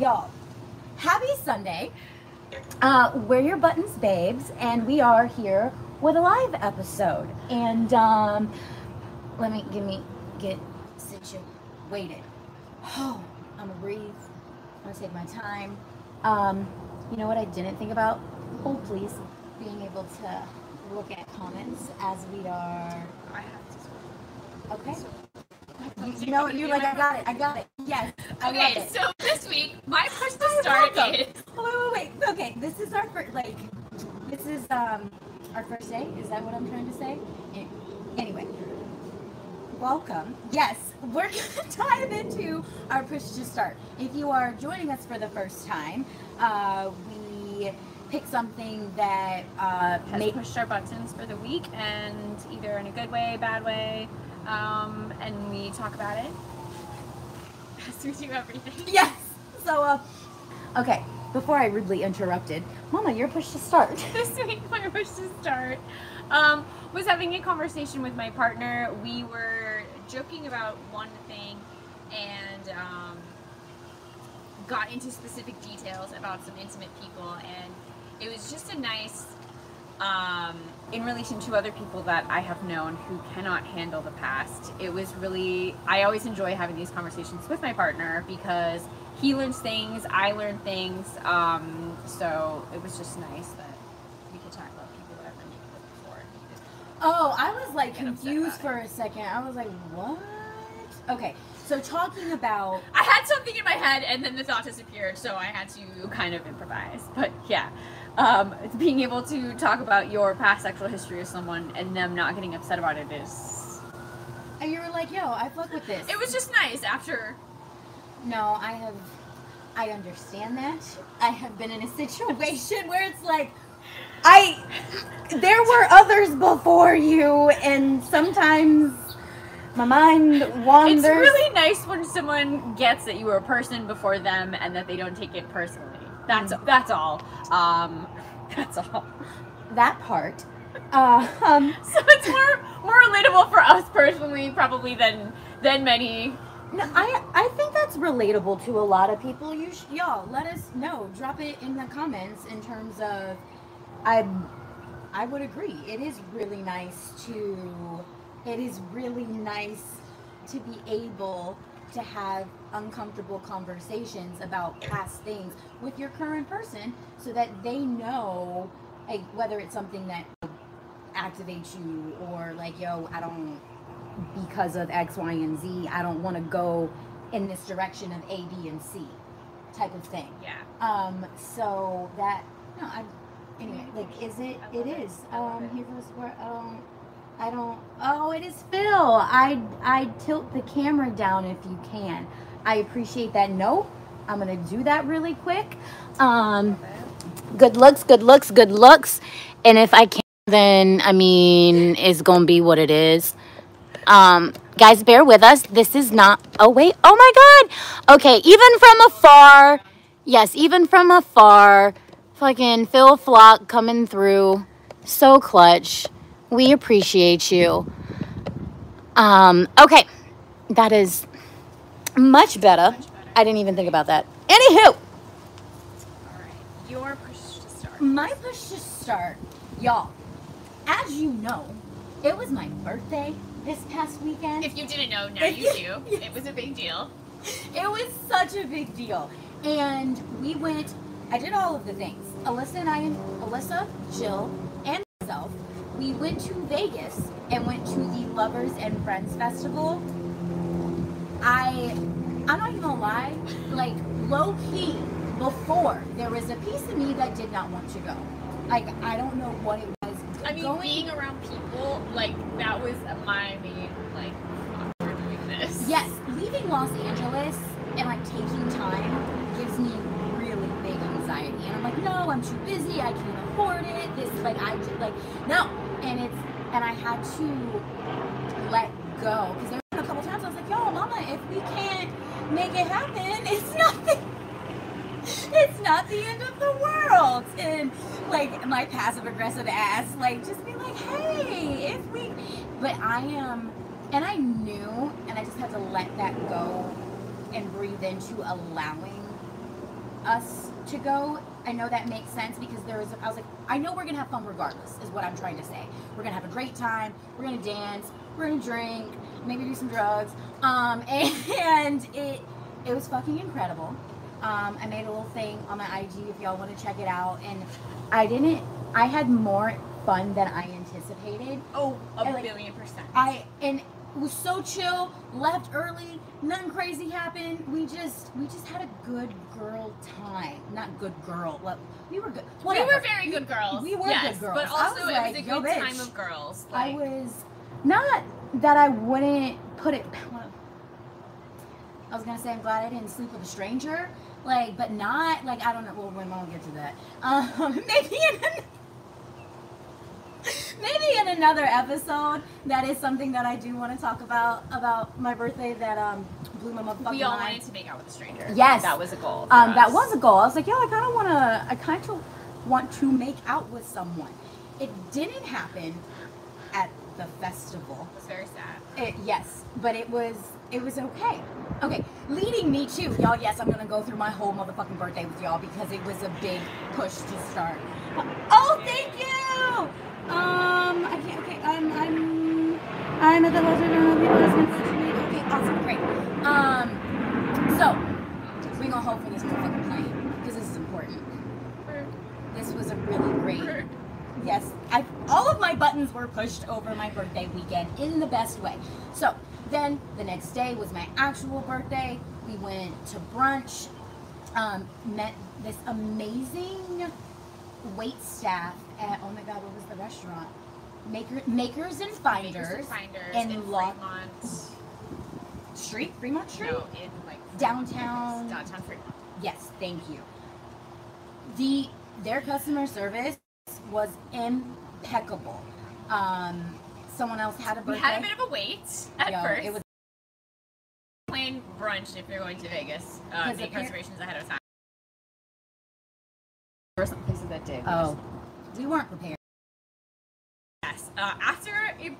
y'all, happy Sunday. Uh, we're your buttons, babes, and we are here with a live episode. And um, let me give me get situated. Waited. Oh, I'm gonna breathe. I'm gonna take my time. Um, you know what I didn't think about? Hold, please. Being able to look at comments as we are. I have to. Okay. You, you know, you're like, I got it. I got it. Yes. I Okay, it. so this week my push to start is Oh, wait, wait, wait. Okay, this is our first, like, this is um our first day. Is that what I'm trying to say? Anyway, welcome. Yes, we're gonna dive into our push to start. If you are joining us for the first time, uh, we pick something that uh, has make pushed our buttons for the week, and either in a good way, bad way, um, and we talk about it as we do everything. yes. So, uh, okay. Before I rudely interrupted, Mama, your push to start. this week my push to start um, was having a conversation with my partner we were joking about one thing and um, got into specific details about some intimate people and it was just a nice um, in relation to other people that I have known who cannot handle the past. It was really, I always enjoy having these conversations with my partner because he learns things, I learn things. Um, so it was just nice that we could talk about people that I've been with before. Oh, I was like confused for a second. I was like, what? Okay, so talking about I had something in my head and then the thought disappeared, so I had to kind of improvise. But yeah, um, it's being able to talk about your past sexual history with someone and them not getting upset about it is. and you were like, yo, I fuck with this. It was just nice after. No, I have I understand that. I have been in a situation where it's like I there were others before you and sometimes my mind wanders. It's really nice when someone gets that you were a person before them and that they don't take it personally. That's that's all. Um, that's all. that part. Uh, um So it's more more relatable for us personally, probably than than many. No, I I think that's relatable to a lot of people. You sh- y'all let us know. Drop it in the comments in terms of I I would agree. It is really nice to it is really nice to be able to have uncomfortable conversations about past things with your current person so that they know like whether it's something that activates you or like yo I don't because of X, Y, and Z. I don't want to go in this direction of A, B, and C type of thing. Yeah. Um, so that no, I anyway, like is it it it. is. Um it. here goes where I don't I don't oh it is Phil. I I tilt the camera down if you can. I appreciate that. No, I'm gonna do that really quick. Um good looks, good looks, good looks. And if I can't, then I mean it's gonna be what it is. Um, guys, bear with us. This is not. Oh wait. Oh my God. Okay, even from afar. Yes, even from afar. Fucking Phil Flock coming through. So clutch. We appreciate you. Um. Okay, that is much better. Much better. I didn't even think about that. Anywho, All right. Your push to start. my push to start, y'all. As you know, it was my birthday this past weekend. If you didn't know, now you you- do. It was a big deal. It was such a big deal. And we went, I did all of the things. Alyssa and I, Alyssa, Jill, and myself, we went to Vegas and went to the Lovers and Friends Festival. I, I'm not even gonna lie, like low key, before, there was a piece of me that did not want to go. Like, I don't know what it was. I mean, Going- being around people, like, that was my main, like, we're doing this. Yes, leaving Los Angeles and like taking time gives me really big anxiety. And I'm like, no, I'm too busy. I can't afford it. This, is like, I just, like, no. And it's, and I had to let go because we can't make it happen, it's not the, it's not the end of the world. And like my passive aggressive ass, like, just be like, hey, if we, but I am, and I knew, and I just had to let that go and breathe into allowing us to go. I know that makes sense because there was. I was like, I know we're gonna have fun regardless. Is what I'm trying to say. We're gonna have a great time. We're gonna dance. We're gonna drink. Maybe do some drugs. Um, and it it was fucking incredible. Um, I made a little thing on my IG if y'all want to check it out. And I didn't. I had more fun than I anticipated. Oh, a And, like, billion percent. I and it was so chill. Left early. Nothing crazy happened. We just we just had a good girl time. Not good girl. Well, we were good. we were very good girls. we were yes, good girls. But also, was it like, was a yo, good time bitch. of girls. I was not that I wouldn't put it. I was gonna say I'm glad I didn't sleep with a stranger, like, but not like I don't know. Well, we won't get to that. Um, maybe in an- maybe in another episode. That is something that I do want to talk about about my birthday that um blew my motherfucking we all mind. wanted to make out with a stranger. Yes. that was a goal. Um, that was a goal. I was like, yo, I kind of want to, I kind of want to make out with someone. It didn't happen at the festival. It was very sad. It, yes, but it was, it was okay. Okay, leading me to y'all. Yes, I'm gonna go through my whole motherfucking birthday with y'all because it was a big push to start. Oh, thank you. Um, I can't. Okay, I'm, I'm, I'm at the the Announcements. Okay, awesome, great. Um, so we gonna hope for this motherfucking plane because this is important. This was a really great. Yes, I all of my buttons were pushed over my birthday weekend in the best way. So then the next day was my actual birthday. We went to brunch, um, met this amazing wait staff at oh my god, what was the restaurant? Maker, makers and finders, Makers and Finders in in Lo- Fremont. Street, Fremont Street. No, in like Downtown. Downtown Fremont. Yes, thank you. The their customer service was impeccable. Um, someone else had a birthday. We had a bit of a wait at Yo, first. It was Plain brunch if you're going to Vegas. Uh, make appar- reservations ahead of time. There were some places that did. we oh, we weren't prepared. Yes. Uh, after a,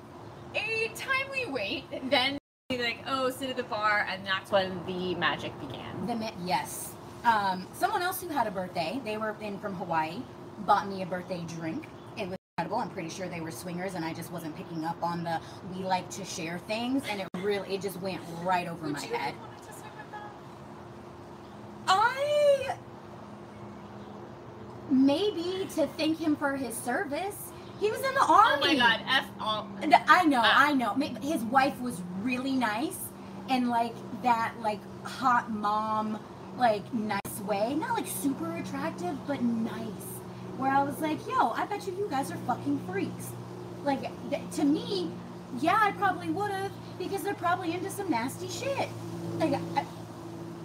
a timely wait, then we like, oh, sit at the bar, and that's when the magic began. The mi- yes. Um, someone else who had a birthday, they were in from Hawaii, bought me a birthday drink. It was incredible. I'm pretty sure they were swingers, and I just wasn't picking up on the we like to share things, and it really it just went right over Would my head. have wanted to swim with them? I maybe to thank him for his service. He was in the army. Oh my god, F all. I know. I know. His wife was really nice and like that, like hot mom, like nice way. Not like super attractive, but nice. Where I was like, yo, I bet you you guys are fucking freaks. Like to me, yeah, I probably would have because they're probably into some nasty shit. Like, I,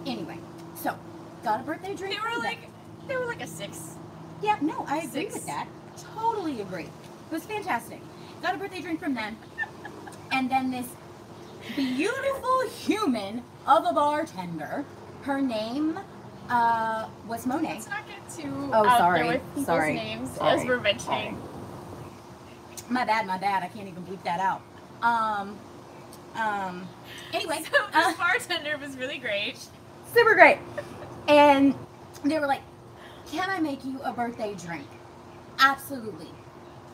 anyway, so got a birthday drink. They were like, they were like a six. Yeah, no, I agree Six. with that. Totally agree. It was fantastic. Got a birthday drink from them. and then this beautiful human of a bartender, her name uh, was Monet. Let's not get too Oh, out sorry. there with people's Sorry. names Sorry. as we're mentioning. My bad, my bad. I can't even bleep that out. Um, um, anyway, So uh, this bartender was really great. super great. And they were like, Can I make you a birthday drink? Absolutely.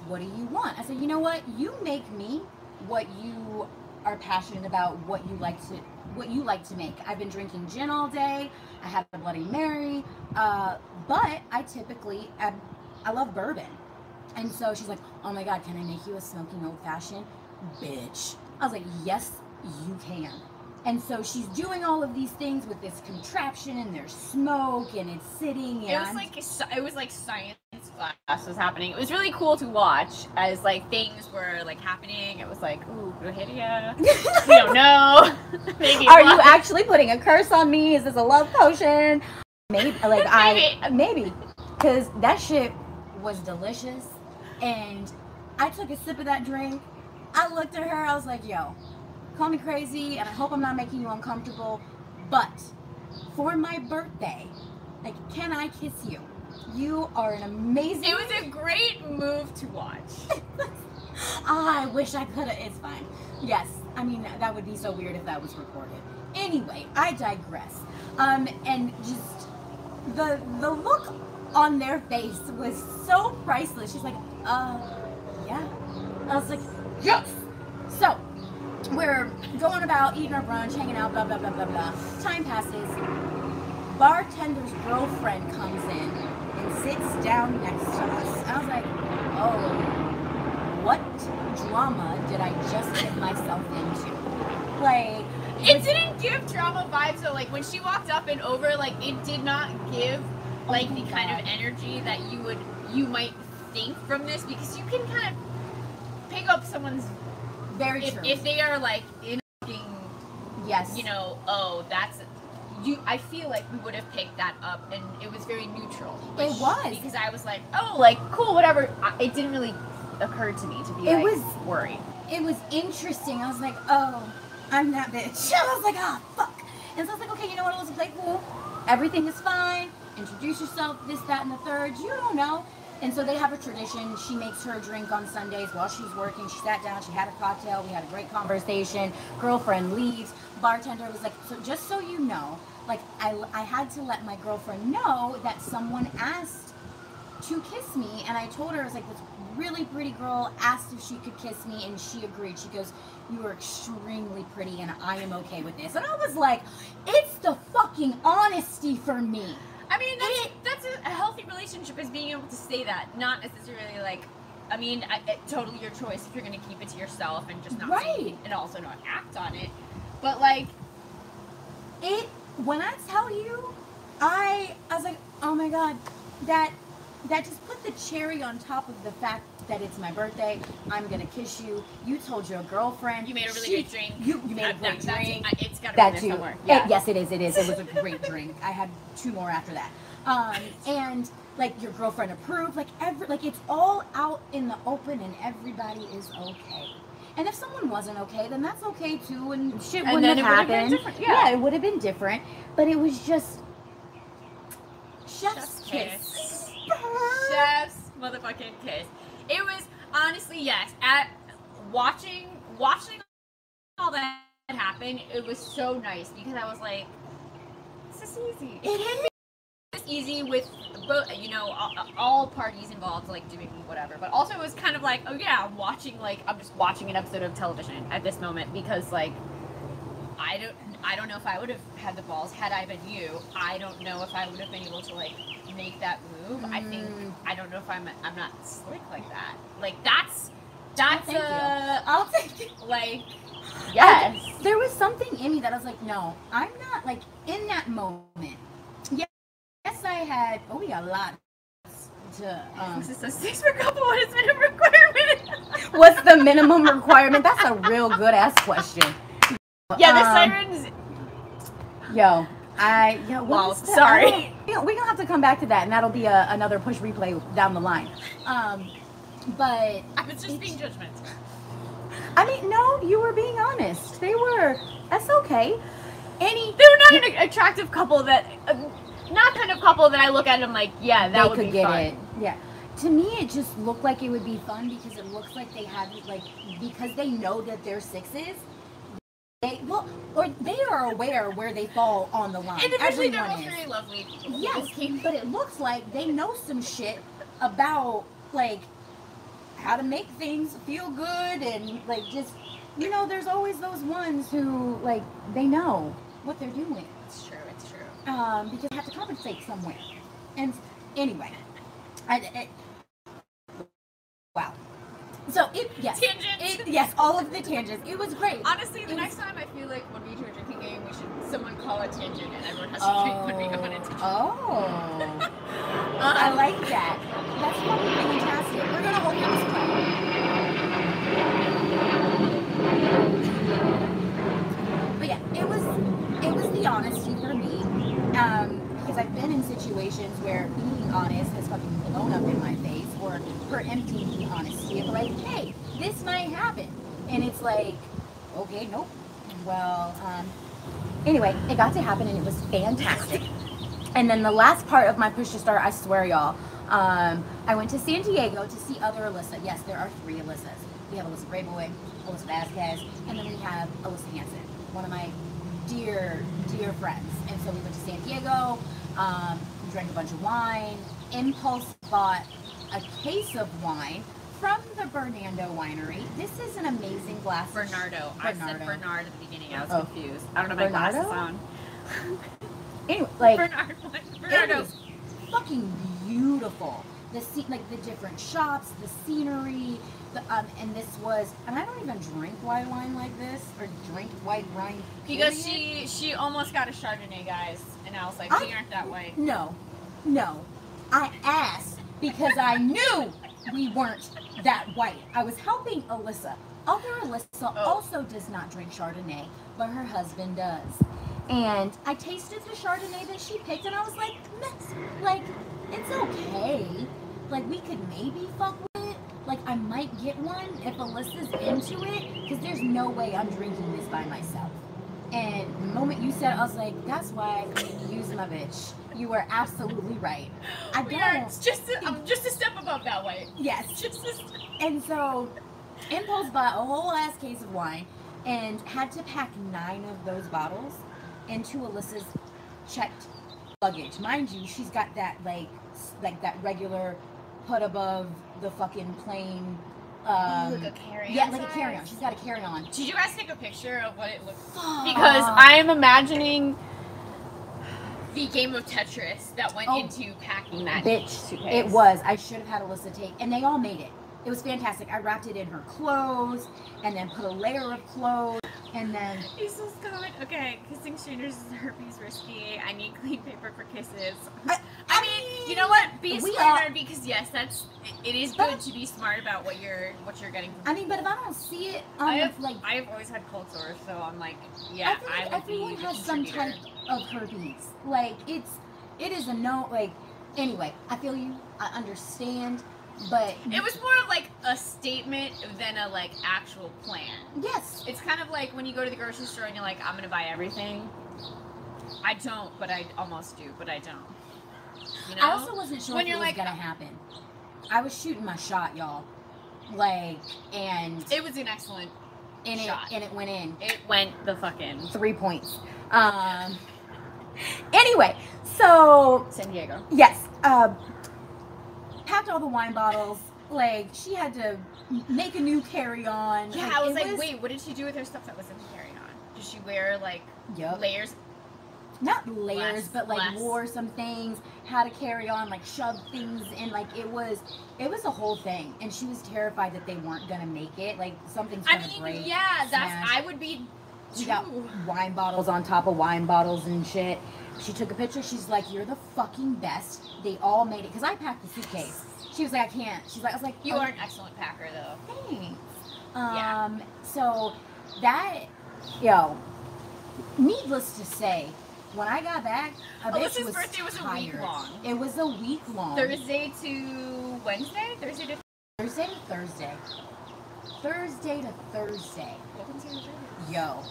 What do you want? I said, You know what? You make me what you are passionate about, what you like to what you like to make. I've been drinking gin all day. I had a Bloody Mary, uh, but I typically I, I love bourbon, and so she's like, "Oh my God, can I make you a smoking old fashioned, bitch?" I was like, "Yes, you can." And so she's doing all of these things with this contraption, and there's smoke, and it's sitting. And It was like it was like science class was happening. It was really cool to watch as like things were like happening. It was like, ooh, Rohirria. we don't know. Maybe. Are you actually putting a curse on me? Is this a love potion? Maybe, like I Maybe. maybe, because that shit was delicious, and I took a sip of that drink. I looked at her. I was like, "Yo, call me crazy, and I hope I'm not making you uncomfortable, but for my birthday, like, can I kiss you? You are an amazing. It was a great move to watch. I wish I could have. It's fine. Yes, I mean that would be so weird if that was recorded. Anyway, I digress. Um, and just the the look on their face was so priceless. She's like, uh, yeah. I was like, yes. So we're going about eating our brunch, hanging out, blah blah blah blah blah. Time passes. Bartender's girlfriend comes in sits down next to us. I was like, oh, what drama did I just get myself into? Like, It didn't give drama vibes though. Like when she walked up and over, like it did not give like Oh the my kind of energy that you would you might think from this because you can kind of pick up someone's very if, true. if they are like in yes. you know oh that's you I feel like we would have picked that up and it was very neutral. It was. because I was like oh like cool whatever. I, it didn't really occur to me to be It like was- worried. it was interesting. I was like, oh, I'm that bitch. I was like, ah, fuck. And so I was like, okay, you know what? Let's play cool. Everything is fine. Introduce yourself, this, that, and the third. You don't know. And so they have a tradition. She makes her a drink on Sundays while she's working. She sat down, she had a cocktail, we had a great conversation. Girlfriend leaves. Bartender was like, so just so you know, like I, I had to let my girlfriend know that someone asked to kiss me and I told her I was like this really pretty girl asked if she could kiss me and she agreed. She goes, You are extremely pretty and I am okay with this. And I was like, It's the fucking honesty for me. I mean, that's, that's a, a healthy relationship is being able to say that, not necessarily like. I mean, I, it, totally your choice if you're going to keep it to yourself and just not Right. and also not act on it. But like, It when I tell you, I I was like, Oh my god, that that just put the cherry on top of the fact that it's my birthday. I'm gonna kiss you. You told your girlfriend. you made a really She- great drink. You, you made a great that- that's- drink. I- it's got to be there somewhere. Eh, yes, it is. It is. It was a great drink. I had two more after that. Um, and like your girlfriend approved. Like every like it's all out in the open, and everybody is okay. And if someone wasn't okay, then that's okay too, and shit And wouldn't have would have happened. yeah. it would have been different. But it was just chef's Chef's kiss. kiss. chef's motherfucking kiss. It was honestly yes. At watching watching all that happen, it was so nice because I was like, this is easy. It hit me. It's easy with both, you know, all, all parties involved, like doing whatever. But also, it was kind of like, oh yeah, I'm watching like I'm just watching an episode of television at this moment because like I don't I don't know if I would have had the balls had I been you. I don't know if I would have been able to like make that move. I think Mm. I don't know if I'm I'm not slick like that. Like that's that's thank you. uh, I'll take it. like I- yes. there was something in me that I was like, no, I'm not like in that moment. Yes, yes, I had. Oh, we got a lot to. Um, This is a six for couple. What is minimum requirement? what's the minimum requirement? That's a real good ass question. yeah, the Um, sirens. Yo, I. Yo, Wow, sorry. You know, we're gonna have to come back to that, and that'll be a, another push replay down the line. Um, but I was just being judgmental. I mean, no, you were being honest. They were. That's okay. Any They were not an attractive couple that, uh, not kind of couple that I look at and I'm like, yeah, that they would could be get fun. it. Yeah. To me, it just looked like it would be fun because it looks like they have like because they know that they're sixes. They well, or they are aware where they fall on the line. Individually, they're Everyone is. very lovely. Yes, but it looks like they know some shit about like how to make things feel good and like just you know, there's always those ones who like they know what they're doing It's true. It's true. Um, because they have to compensate somewhere. And anyway, I, I- wow. So it yes, it, yes, all of the tangents. It was great. Honestly, the It was- next time I feel like when we do a drinking game, we should someone call a tangent and everyone has to drink when we go on oh, I Um, like that. That's fucking fantastic. We're gonna hold this plan. But yeah, it was it was the honesty. Um, because I've been in situations where being honest has fucking blown up in my face, or her emptying honesty of like, hey, this might happen, and it's like, okay, nope. Well, um, anyway, it got to happen, and it was fantastic. And then the last part of my push to start, I swear, y'all, um, I went to San Diego to see other Alyssa. Yes, there are three Alyssas. We have Alyssa Brayboy, Alyssa Vasquez, and then we have Alyssa Hansen, one of my dear, dear friends. And so we went to San Diego. Um, we drank a bunch of wine. Impulse bought a case of wine from the Bernardo Winery. This is an amazing glass. of- Bernardo. I said Bernardo. Bernard at the beginning. I was Oh. confused. I don't have my Bernardo? glasses on. Anyway, like Bernard. what? it Bernardo. was fucking beautiful. The scene, like the different shops, the scenery, the um, and this was, and I don't even drink white wine like this or drink white wine. Because she she almost got a Chardonnay, guys, and I was like, I- we aren't that way. No, no. I asked because I knew we weren't that white. I was helping Alyssa. Other Alyssa Oh. also does not drink Chardonnay, but her husband does. And I tasted the Chardonnay that she picked, and I was like, like, it's okay. Like, we could maybe fuck with it. Like, I might get one if Alyssa's into it, because there's no way I'm drinking this by myself. And the moment you said, it, I was like, that's why I use my bitch. You were absolutely right. I We are just a, I'm just a step above that way. Yes. Just a step. And so, Impulse bought a whole ass case of wine and had to pack nine of those bottles into Alyssa's checked luggage. Mind you, she's got that like like that regular put above the fucking plane. Um, like a carry-on yeah, like a carry on. She's got a carry on. Did you guys take a picture of what it looked? Because I am imagining the game of Tetris that went Oh. into packing that Bitch, suitcase. it was. I should have had Alyssa take, and they all made it. It was fantastic. I wrapped it in her clothes, and then put a layer of clothes, and then Cecil's comment. Okay, kissing strangers is herpes risky. I need clean paper for kisses. I- I, mean, you know what? Be we smarter are- because yes, that's it, is good to be smart about what you're what you're getting. I mean, but if I don't see it, I um, have like I have always had cold sores, so I'm like, yeah, I I, everyone has some type of herpes. Like it's, it is a no. Like anyway, I feel you. I understand, but It was more of like a statement than a like actual plan. yes, It's kind of like when you go to the grocery store and you're like, I'm gonna buy everything. I don't, but I almost do, but I don't. You know? I also wasn't sure When if you're was like- gonna happen. I was shooting my shot, y'all. Like and it was an excellent. and it shot. and it went in. It went the fucking three points. Um. Anyway, so San Diego. yes, uh, packed all the wine bottles. Like she had to make a new carry-on. Yeah, Like, I was like, wait, what did she do with her stuff that was in the carry-on? Did she wear like Yep. layers? Not layers, Less, but like less. wore some things, had to carry on, like shoved things in. Like it was, it was a whole thing. And she was terrified that they weren't gonna make it. Like something's gonna I mean, break. yeah, that's smash. I would be. We got wine bottles on top of wine bottles and shit. She took a picture. She's like, "You're the fucking best." They all made it because I packed the suitcase. She was like, "I can't." She's like, "I was like, You "Oh, are an excellent packer, though. Thanks." Yeah. Um. So that, yo, needless to say, when I got back, a bitch Alyssa's was birthday was a week tired. long. It was a week long. Thursday to Wednesday. Thursday to. Thursday to Thursday. Thursday to Thursday. Wednesday to Thursday. yo.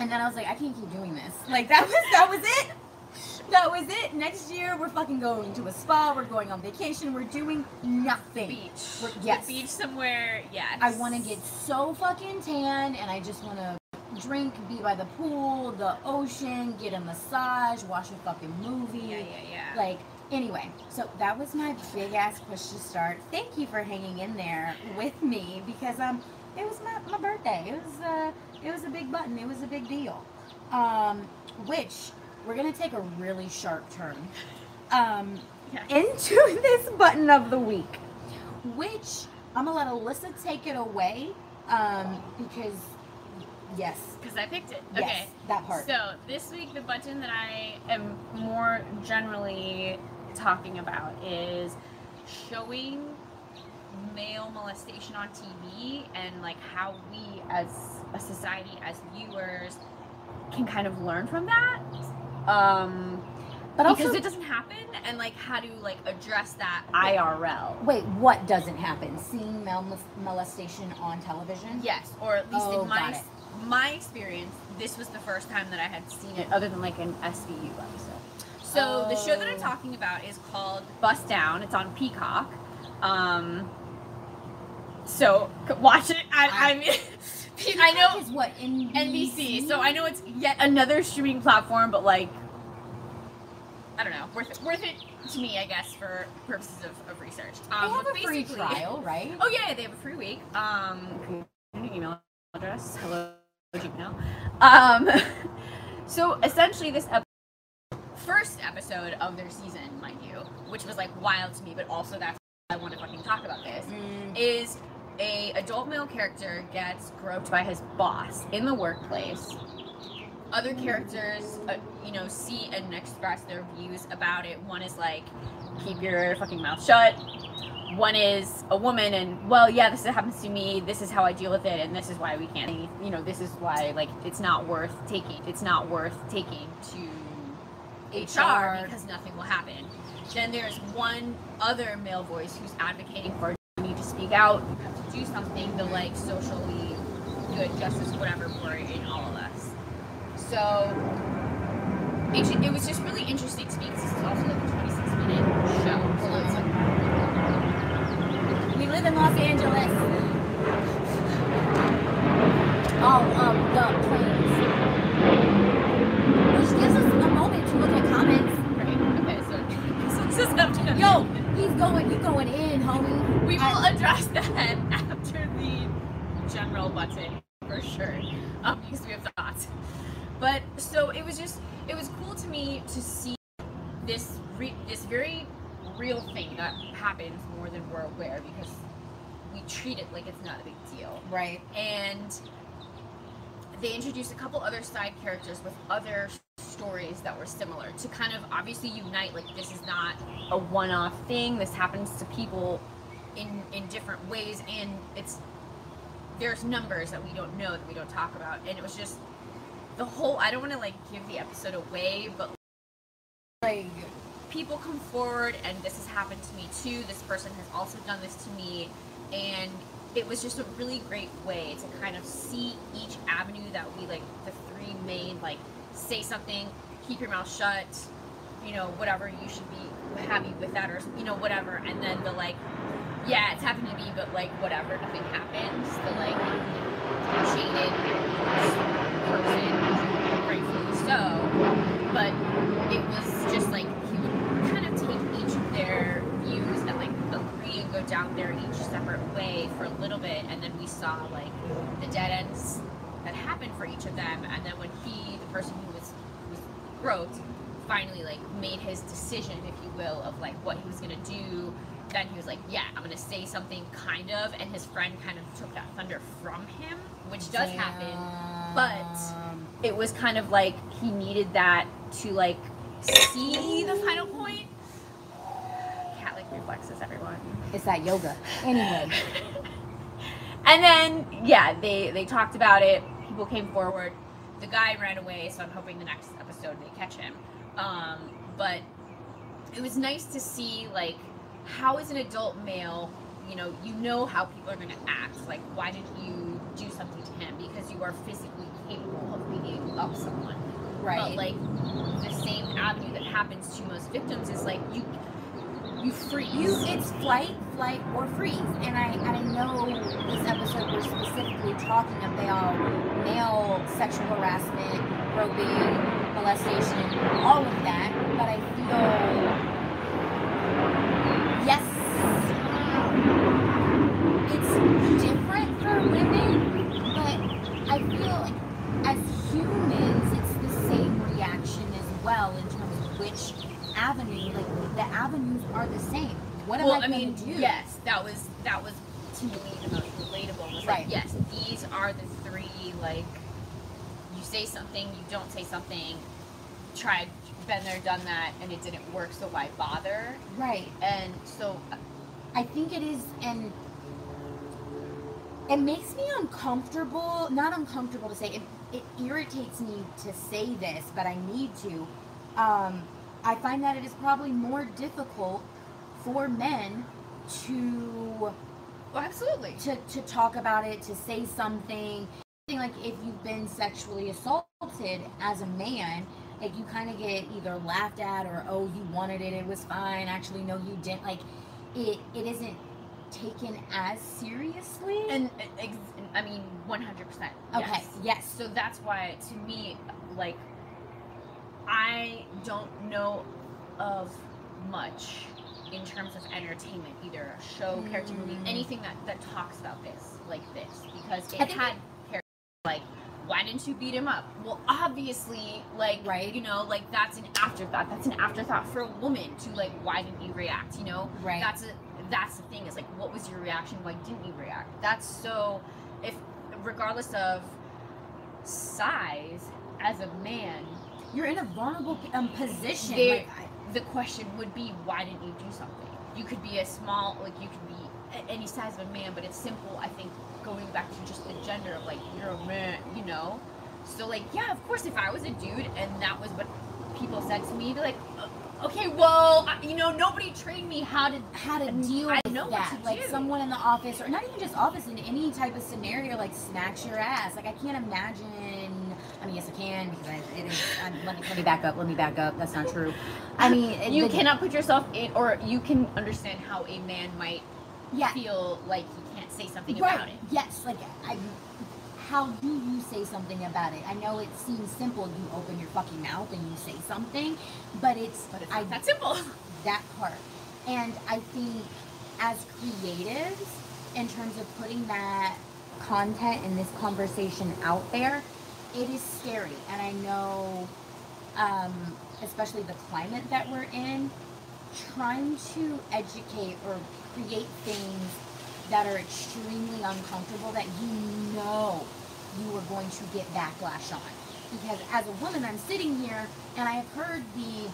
And then I was like, I can't keep doing this. Like that was that was it. That was it. Next year we're fucking going to a spa. We're going on vacation. We're doing nothing. Beach. We're- The yes. beach somewhere. Yes. I want to get so fucking tan, and I just want to drink, be by the pool, the ocean, get a massage, watch a fucking movie. Yeah, yeah, yeah. Like anyway, so that was my big ass push to start. Thank you for hanging in there with me because um it was my, my birthday. It was uh it was a big button. It was a big deal. Um which we're gonna take a really sharp turn. Um Yeah. into this button of the week. Which I'm gonna let Alyssa take it away. Um because yes. Because I picked it. Yes, Okay. that part. So this week, the button that I am more generally talking about is showing male molestation on TV and like how we as a society, as viewers, can kind of learn from that. Um, But because also it doesn't happen, and like how to like address that IRL. Wait, what doesn't happen? Seeing male mol- molestation on television? Yes, or at least Oh, in my my experience, this was the first time that I had seen it, other than like an SVU episode. So the show that I'm Oh. talking about is called Bust Down. It's on Peacock. Um, so watch it. I, I mean, I know Is what NBC? NBC, so I know it's yet another streaming platform, but like I don't know, worth it, worth it to me, I guess, for purposes of, of research. They Um, have a free trial, right? Oh yeah, they have a free week. Um, email address. Hello, Gmail. Um, so essentially, this ep- first episode of their season, mind you, which was like wild to me, but also that's why I want to fucking talk about this, Mm, is a adult male character gets groped by his boss in the workplace. Other characters, uh, you know, see and express their views about it. One is like, keep your fucking mouth shut. One is a woman, and well, yeah, this happens to me. This is how I deal with it, and this is why we can't. You know, this is why like it's not worth taking. It's not worth taking to HR because nothing will happen. Then there's one other male voice who's advocating for you need to speak out, you have to do something to like socially good justice, whatever for of us. So it, it was just really interesting to me because this is also like a 26 minute show. So it's like, We live in Los Angeles. Oh, um, the planes. Which gives us a moment to look at comments. right, okay, so, so this is up to Yo, he's going, you going in, homie. We will I- address that after the general button for sure, um, because we have. But so it was just it was cool to me to see this re- this very real thing that happens more than we're aware because we treat it like it's not a big deal. Right. and they introduced a couple other side characters with other stories that were similar to kind of obviously unite like this is not a one-off thing. This happens to people in in different ways and it's there's numbers that we don't know that we don't talk about. And it was just the whole i don't want to like give the episode away but Like, people come forward and this has happened to me too this person has also done this to me and it was just a really great way to kind of see each avenue that we like the three main like say something keep your mouth shut you know whatever you should be happy with that or you know whatever and then the like yeah it's happened to me but like whatever nothing happens the like jaded person rightfully so but it was just like he would kind of take each of their views and like agree and go down their each separate way for a little bit and then we saw like the dead ends that happened for each of them and then when he the person who was who was groped finally like made his decision if you will of like what he was gonna do then he was like yeah i'm gonna say something kind of and his friend kind of took that thunder from him which does happen but- it was kind of like he needed that to like see the final point. Cat like reflexes, everyone. It's that yoga. Anyway. And then yeah, they they talked about it. People came forward. The guy ran away, so I'm hoping the next episode they catch him. Um, but it was nice to see like how is an adult male you know you know how people are going to act like why did you do something to him because you are physically capable of beating up someone Right. but like the same avenue that happens to most victims is like you you freeze You, it's flight, flight, or freeze. And I, and I know this episode we're specifically talking about male sexual harassment, groping, molestation, all of that. But I feel, yes, it's different for women, but I feel like as humans, it's the same reaction as well in terms of which avenue, like the avenues are the same. What am well, I, I mean, do? yes, that was that was to me the most relatable. Was Right. like, yes, these are the three. Like, you say something, you don't say something. Tried, been there, done that, and it didn't work. So why bother? Right. And so, I think it is, and it makes me uncomfortable. Not uncomfortable to say. It, it irritates me to say this, but I need to. Um, I find that it is probably more difficult for men to well, absolutely. to, to talk about it, to say something. Like if you've been sexually assaulted as a man, like you kind of get either laughed at or oh you wanted it, it was fine. Actually, no, you didn't. Like it, it isn't taken as seriously. And ex- I mean, one hundred percent. okay, yes, So that's why, to me, like, I don't know of much in terms of entertainment, either a show, character movie, Mm. anything that, that talks about this, like this, because it had characters like, why didn't you beat him up? Well, obviously, like, Right. you know, like that's an afterthought. That's an afterthought for a woman to like, why didn't you react? You know, Right. that's a that's the thing is like, what was your reaction? Why didn't you react? That's so, if regardless of size, as a man, You're in a vulnerable um, position. Like, I- the question would be why didn't you do something you could be a small like you could be any size of a man but it's simple i think going back to just the gender of like you're a man you know so like yeah of course if i was a dude and that was what people said to me they're like "Uh, okay well I- you know nobody trained me how to how to deal I with know that. like do. someone in the office, or not even just office, in any type of scenario, like smacks your ass. Like I can't imagine. I mean, yes, I can because I, it is. I'm, let, me, let me back up. Let me back up. That's not true. I mean, it- you the- cannot put yourself in or you can understand how a man might Yeah. feel like he can't say something right. about it Yes. Like I. How do you say something about it? I know it seems simple. You open your fucking mouth and you say something, but it's. but it's I not that simple that part. And I think as creatives, in terms of putting that content and this conversation out there, it is scary. And I know, um, especially the climate that we're in, trying to educate or create things that are extremely uncomfortable that you know you are going to get backlash on. Because as a woman, I'm sitting here and I have heard the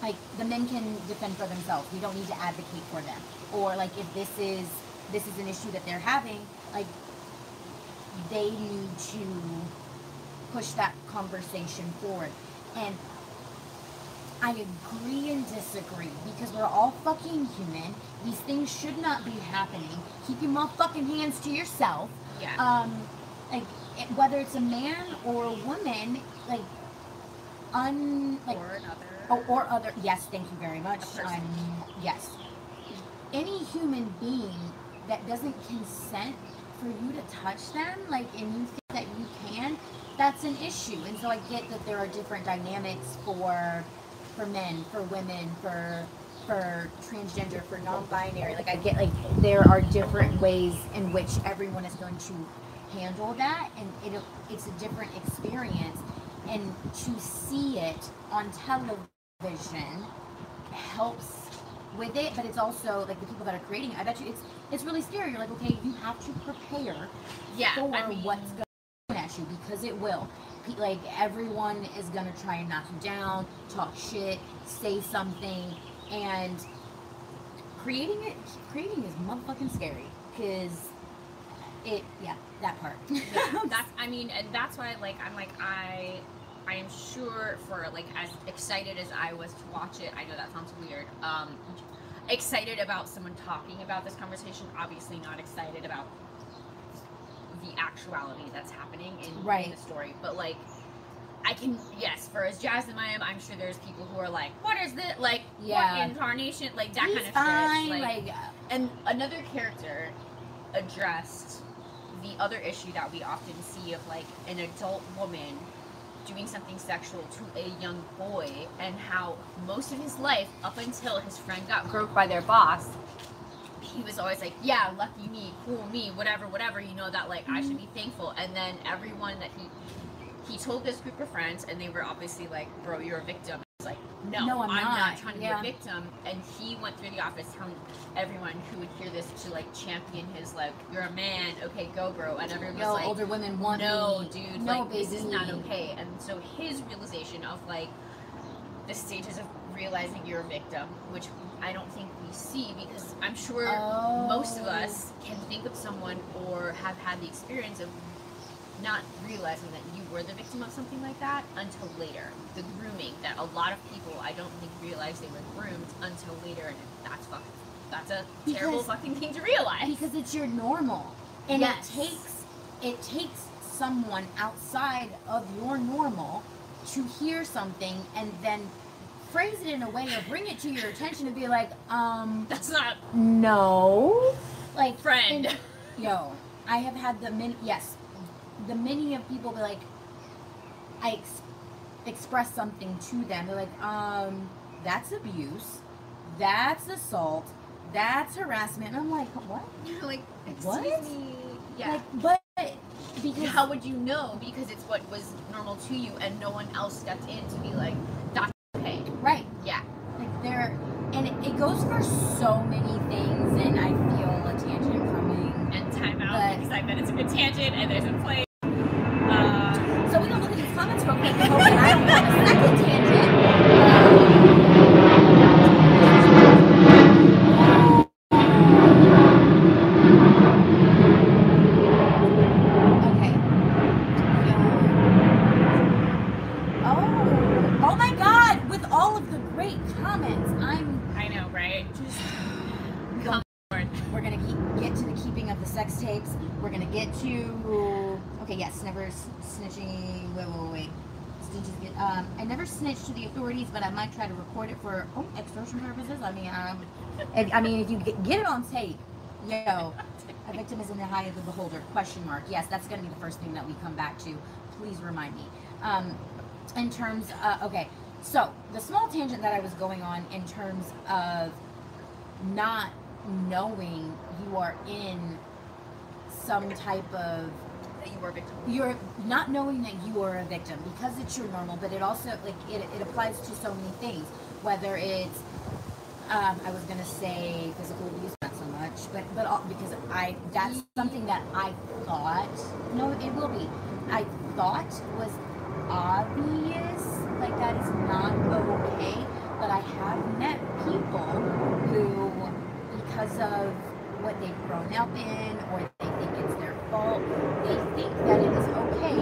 like the men can defend for themselves. We don't need to advocate for them. Or like if this is this is an issue that they're having, like they need to push that conversation forward. And I agree and disagree because we're all fucking human. These things should not be happening. Keep your motherfucking hands to yourself. yeah Um, like whether it's a man or a woman, like un like or another Oh, or other. Yes, thank you very much. Um, yes. Any human being that doesn't consent for you to touch them, like, and you think that you can, that's an issue. And so I get that there are different dynamics for for men, for women, for for transgender, for non-binary. Like I get like there are different ways in which everyone is going to handle that, and it it's a different experience. And to see it on television helps with it, but it's also like the people that are creating it. I bet you it's it's really scary. You're like, okay, you have to prepare yeah for I mean, what's going to happen at you because it will. Like everyone is gonna try and knock you down, talk shit, say something, and creating it, creating is motherfucking scary because it, yeah, that part. yeah, that's I mean, and that's why like I'm like I I am sure for like as excited as I was to watch it. I know that sounds weird. Um, excited about someone talking about this conversation. Obviously, not excited about the actuality that's happening in, in the story, but like. I can yes, for as jazzed as I am, I'm sure there's people who are like, "What is this? Like, Yeah. what incarnation? Like that He's kind of fine, shit." like, uh, And another character addressed the other issue that we often see of like an adult woman doing something sexual to a young boy and how most of his life up until his friend got groped by their boss he was always like yeah lucky me cool me whatever whatever you know that like i should be mm-hmm. thankful. And then everyone that he he told this group of friends and they were obviously like bro you're a victim like no, No, I'm not. trying to Yeah. be a victim and he went through the office telling everyone who would hear this to like champion his like you're a man okay go bro and everyone yo, was like older women want no me. dude no, like this is not okay and so his realization of like the stages of realizing you're a victim which i don't think we see because i'm sure most of Oh. us can think of someone or have had the experience of not realizing that you were the victim of something like that until later. The grooming that a lot of people I don't think realize they were groomed until later, and that's fucking that's a terrible fucking thing to realize. because it's your normal and Yes. it takes it takes someone outside of your normal to hear something and then phrase it in a way or bring it to your attention to be like um That's not no like friend. and- yo i have had the min yes the many of people be like i ex- express something to them they're like um that's abuse, that's assault, that's harassment. And I'm like, what? You're like, excuse What? me. Yeah. Like, but because how would you know? Because it's what was normal to you, and no one else stepped in to be like, that's okay. right, Yeah. like there, and it, it goes for so many things, and I feel a tangent coming. And time out But- because I bet it's a good tangent, and there's a play. Uh, So we don't look at these comments real quick. and hope that I don't go on a second tangent. Okay. Oh, oh my God! With all of the great comments, I'm. I know, right? Just Come on. We're gonna keep, get to the keeping of the sex tapes. We're gonna get to okay, yes, never s- snitching. Wait, wait, wait. Snitches get. Um, I never snitched to the authorities, but I might try to record it for oh extortion purposes. I mean, um, if, I mean, if you get, get it on tape, you know, a victim is in the eye of the beholder. Question mark. Yes, that's gonna be the first thing that we come back to. Please remind me. Um, in terms, uh, okay. So the small tangent that I was going on in terms of not knowing you are in some type of That you were a victim. you're not knowing that you are a victim because it's your normal but it also like it, it applies to so many things whether it's um, i was gonna say physical abuse not so much but but all, because i that's something that i thought no it will be. I thought was obvious like that is not okay but i have met people who because of what they've grown up in or they think it's their fault they think that it is okay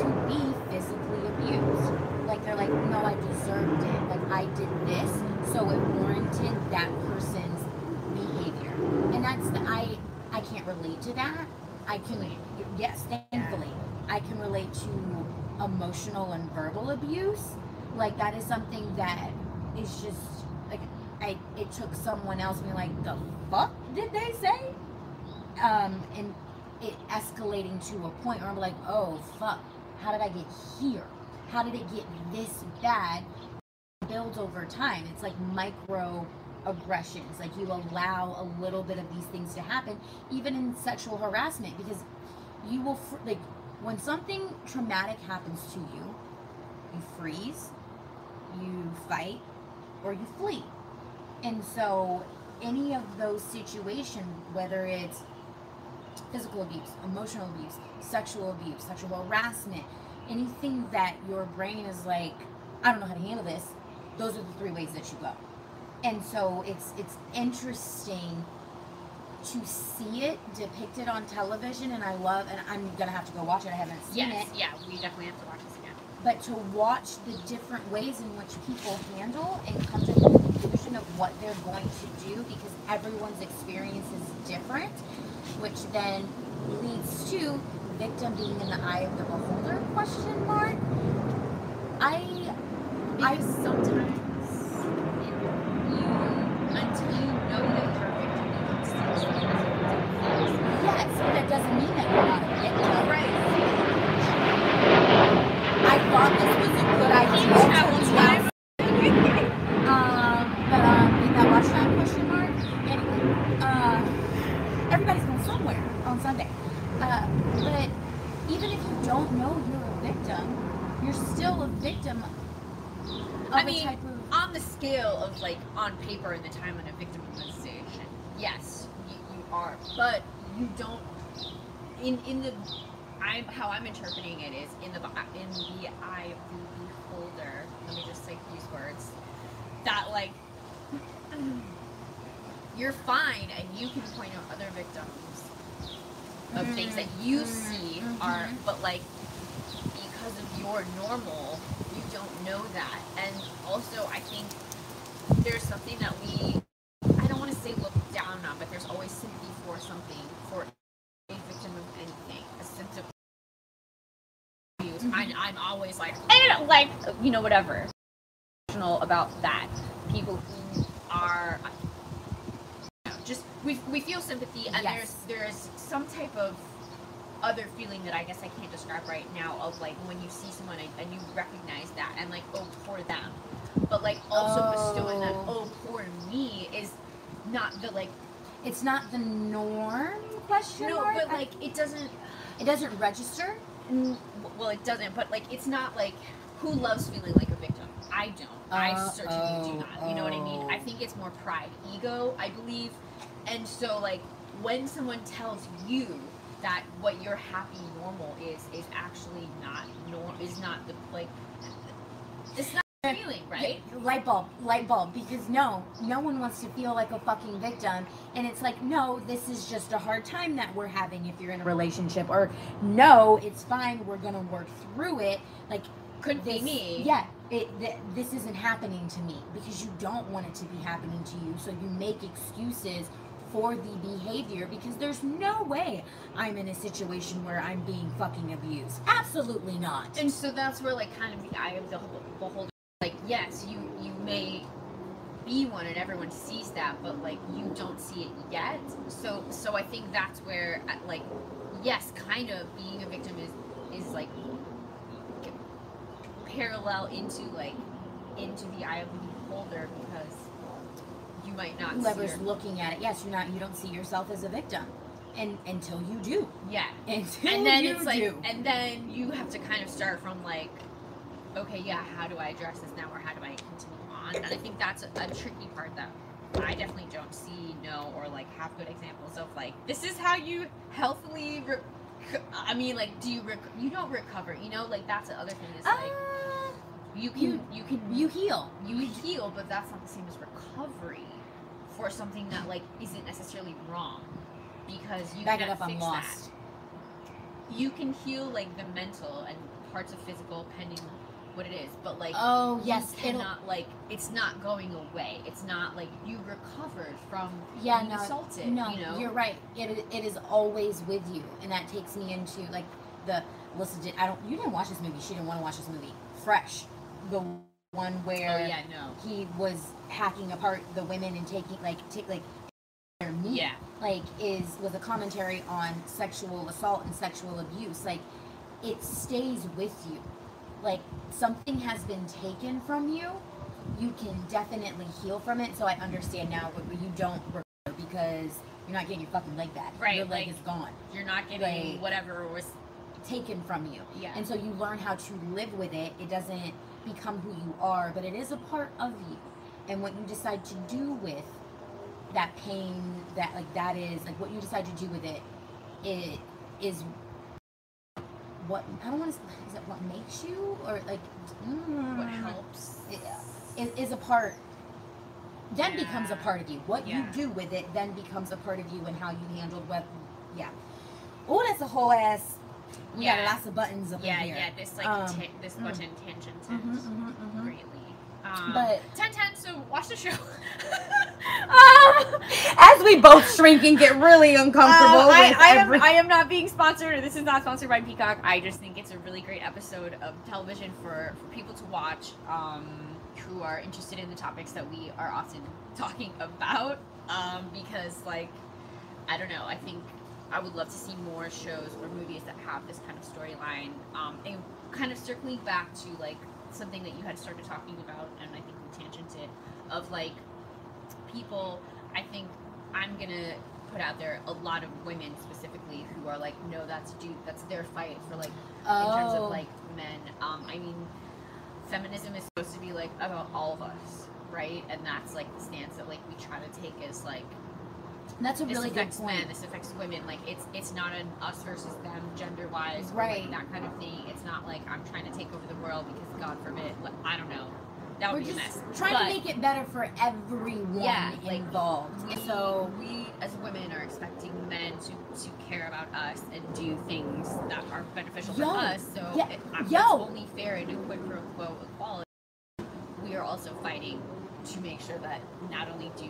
to be physically abused like they're like no i deserved it like i did this so it warranted that person's behavior. And that's the i i can't relate to that. I can yes thankfully i can relate to emotional and verbal abuse. Like that is something that is just like I it took someone else being like the fuck did they say? Um and it escalating to a point where I'm like oh fuck. How did I get here? How did it get this bad builds over time. It's like micro aggressions like you allow a little bit of these things to happen even in sexual harassment because you will fr- like when something traumatic happens to you you freeze you fight or you flee. And so any of those situations whether it's physical abuse emotional abuse sexual abuse sexual harassment anything that your brain is like i don't know how to handle this those are the three ways that you go and so it's it's interesting to see it depicted on television and i love and i'm gonna have to go watch it i haven't seen Yes. it Yeah. We definitely have to watch this again. but to watch the different ways in which people handle and come to the conclusion of what they're going to do because everyone's experience is different, which then leads to victim being in the eye of the beholder question mark. I Because sometimes it, you, until you know that you're a victim, you don't see yourself as a victim. yes, but that doesn't mean that you're not a victim. Right. I thought this was a good idea. Each at one Turns time. out Um, but um, in that watch time question mark. Anyway, uh, everybody's going somewhere on Sunday. Uh, but even if you don't know you're a victim, you're still a victim of I a mean, type of. on the scale of like on paper in the time of a victimization, yes, you, you are, but you don't. In in the, I'm how I'm interpreting it is in the in the eye of the beholder. Let me just say these words. That like. You're fine, and you can point out other victims of things that you Mhm, see mhm. are, but like because of your normal, you don't know that. And also, I think there's something that we, I don't want to say look down on, but there's always sympathy for something, for a victim of anything, a symptom. of abuse. I, I'm always like, don't like, you know, whatever. Emotional About that. People who are, you know, just, we, we feel sympathy, and Yes. there's, there's some type of other feeling that I guess I can't describe right now of like when you see someone and, and you recognize that and like oh poor them, but like also bestowing that Oh. oh poor me is not the like It's not the norm question no mark? but like it doesn't it doesn't register. Well, it doesn't, but like it's not like who loves feeling like a victim. I don't. I Uh, certainly do oh, not. You know what I mean? oh. I think it's more pride, ego, I believe. And so like when someone tells you that what your happy normal is is actually not norm is not the like it's not feeling, right? Light bulb, light bulb. Because no, no one wants to feel like a fucking victim. And it's like, no, this is just a hard time that we're having if you're in a relationship. Or no, it's fine. We're gonna work through it. Like Couldn't this, be me. Yeah, it, th- this isn't happening to me because you don't want it to be happening to you. So you make excuses for the behavior because there's no way I'm in a situation where I'm being fucking abused. Absolutely not. And so that's where like kind of the eye of the beholder. Like yes, you you may be one and everyone sees that, but like you don't see it yet. So so I think that's where uh, like yes, kind of being a victim is is like parallel into like into the eye of the beholder because you might not see Whoever's your, looking at it, yes, you're not. You don't see yourself as a victim, and until you do, yeah until and then you it's like do. and then you have to kind of start from like okay yeah how do i address this now or how do i continue on and i think that's a, a tricky part that i definitely don't see know or like have good examples of like this is how you healthily re- i mean like do you rec- you don't recover you know like that's the other thing is like Uh, you can you- can you heal. you heal but that's not the same as recovery for something that like isn't necessarily wrong because you Back it can't up. I'm fix lost. that you can heal like the mental and parts of physical pending what it is but like Oh yes, it'll. cannot like it's not going away it's not like you recovered from Yeah, being no, assaulted no, you know you're right. It, it is always with you, and that takes me into like the did. I don't. You didn't watch this movie. She didn't want to watch this movie. Fresh, the one where oh, yeah no he was hacking apart the women and taking like take like their meat. yeah like is was a commentary on sexual assault and sexual abuse like it stays with you like something has been taken from you you can definitely heal from it. So i understand now what you don't recover because you're not getting your fucking leg back. Right, your leg like- is gone. you're not getting Like- whatever was taken from you. Yeah. And so you learn how to live with it. It doesn't become who you are but it is a part of you. And what you decide to do with that pain that like that is like what you decide to do with it it is what i don't want to is it what makes you or like what mm, helps is, is a part then Yeah. becomes a part of you what Yeah. you do with it then becomes a part of you and how you handled what yeah oh that's a whole ass we Yeah. got lots of buttons up yeah in here yeah this like Um, ta- this mm. button tangent Mhm, mhm, mhm. greatly um, But- 10 10 so watch the show Um, as we both shrink and get really uncomfortable Uh, I, with I, am, every- I am not being sponsored. This is not sponsored by Peacock. I just think it's a really great episode of television for, for people to watch um, who are interested in the topics that we are often talking about. Um, because, like, I don't know. I think I would love to see more shows or movies that have this kind of storyline. Um, and kind of circling back to, like, something that you had started talking about, and I think we tangented, of, like, people, I think I'm gonna put out there a lot of women specifically who are like, no, that's dude, that's their fight for like in terms Oh. of like men. Um, I mean, feminism is supposed to be like about all of us, right? And that's like the stance that like we try to take as like that's a this really good affects point. men, this affects women. Like it's it's not an us versus them gender wise, Right. Like that kind of thing. It's not like I'm trying to take over the world because God forbid, like, I don't know, that would We're be a just mess. trying But- to make it better for everyone Yeah, like, involved. we, so we as women are expecting men to, to care about us and do things that are beneficial Yo, for us. So yeah, it, it's only fair and a quid pro quo equality. We are also fighting to make sure that not only do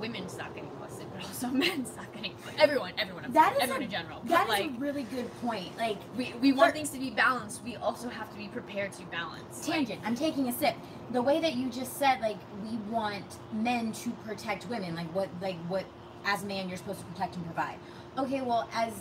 women stop getting but also men stop getting everyone, everyone, I'm That sorry, everyone a- in general. that but is like a really good point. Like we, we want things to be balanced. We also have to be prepared to balance. Like, tangent. I'm taking a sip. The way that you just said, like we want men to protect women, like what, like what, as a man, you're supposed to protect and provide. Okay, well, as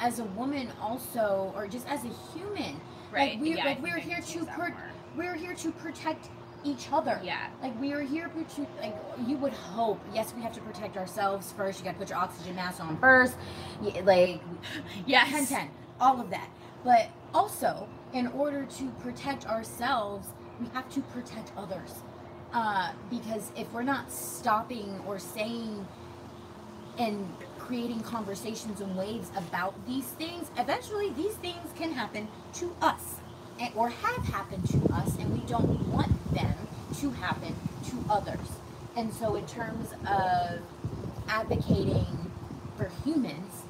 as a woman also, or just as a human, right. like we're yeah, like we're here to per- we're here to protect each other. Yeah. Like we are here to like you would hope. Yes, we have to protect ourselves first. You got to put your oxygen mask on first. Y- Like Yes. 10 10, all of that. But also, in order to protect ourselves, we have to protect others. Uh, because if we're not stopping or saying and creating conversations and waves about these things, eventually these things can happen to us or have happened to us, and we don't want them to happen to others. And so, in terms of advocating for humans,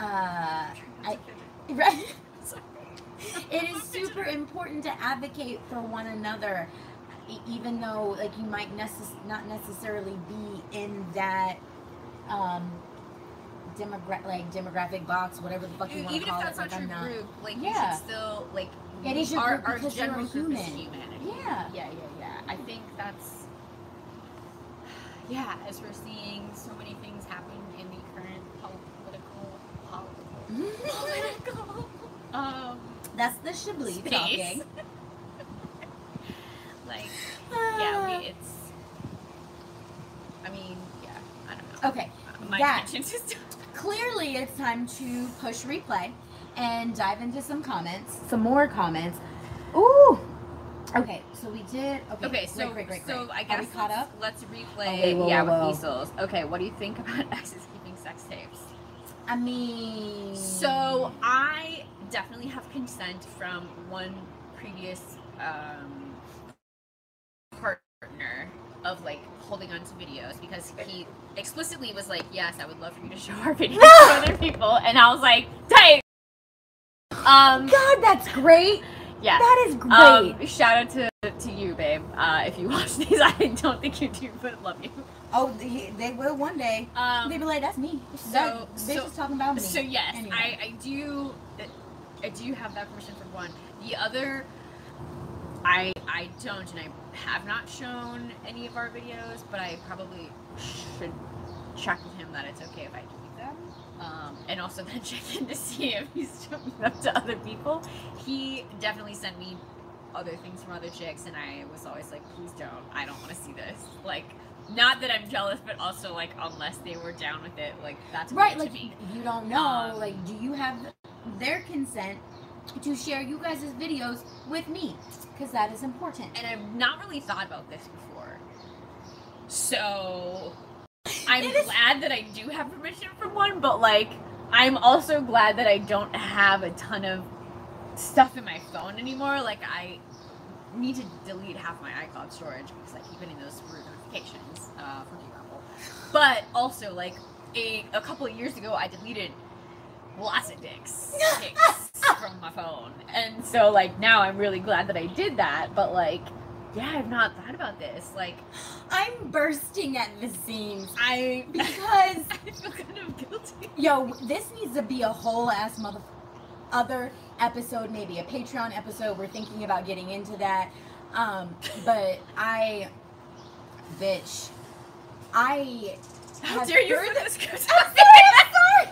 uh, I, right? it is super important to advocate for one another even though like you might necess- not necessarily be in that um demogra- like demographic box whatever the fuck you want Even to if call that's it like not I'm your not group, like you Yeah. should still like. It is your our, group our because you're general is human. humanity. Yeah. Yeah, yeah, yeah. I think that's. Yeah, as we're seeing so many things happen in the current political, political, political, um, that's the Chablis space. talking like, yeah, we, it's. I mean, yeah, I don't know. okay My that- attention just. Clearly it's time to push replay and dive into some comments some more comments ooh okay so we did okay, Okay, so great, great, great, so great. I Are guess we caught up let's replay. Okay, whoa, yeah, whoa, with Easels. Okay, what do you think about exes keeping sex tapes? i mean So I definitely have consent from one previous um, partner of like holding on to videos because he explicitly was like, "Yes, I would love for you to show our videos to other people," and I was like, "Tight." Um, god that's great yeah. that is great Um, shout out to, to you, babe. Uh, if you watch these, I don't think you do, but love you. Oh, they, they will one day. Um, they be like, "That's me." so- that, bitch so- is talking about me. So yes, Anyway. I, I do I do have that permission for one. The other I I don't and I have not shown any of our videos, but I probably should check with him that it's okay if I keep them. Um, and also then check in to see if he's showing them to other people. He definitely sent me other things from other chicks and I was always like, please don't. I don't want to see this. Like not that I'm jealous, but also like unless they were down with it, like that's right, like me. you don't know. Um, like, do you have their consent to share you guys' videos with me? Because that is important. and I've not really thought about this before. So I'm is- glad that I do have permission from one, but like I'm also glad that I don't have a ton of stuff in my phone anymore. Like I need to delete half my iCloud storage because I keep getting those weird notifications uh, from. But also like a a couple of years ago I deleted lots of dicks pics from my phone. And so like now I'm really glad that I did that, but like yeah, I've not thought about this. Like I'm bursting at the seams I because I feel kind of guilty. yo, this needs to be a whole ass mother other episode, maybe a Patreon episode. We're thinking about getting into that. Um, but I, bitch, I. How dare you heard flip the script? sorry.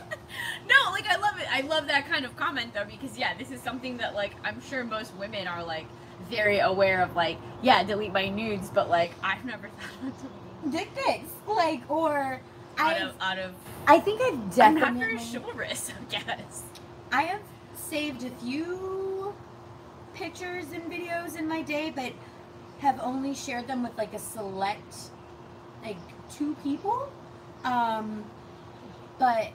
No, like I love it. I love that kind of comment though because yeah, this is something that like I'm sure most women are like very aware of. Like yeah, delete my nudes, but like I've never thought of deleting dick pics, like, or out I. of out of. I think I've definitely. I'm not very chivalrous, I guess. I have saved a few pictures and videos in my day, but have only shared them with like a select, like two people. Um, but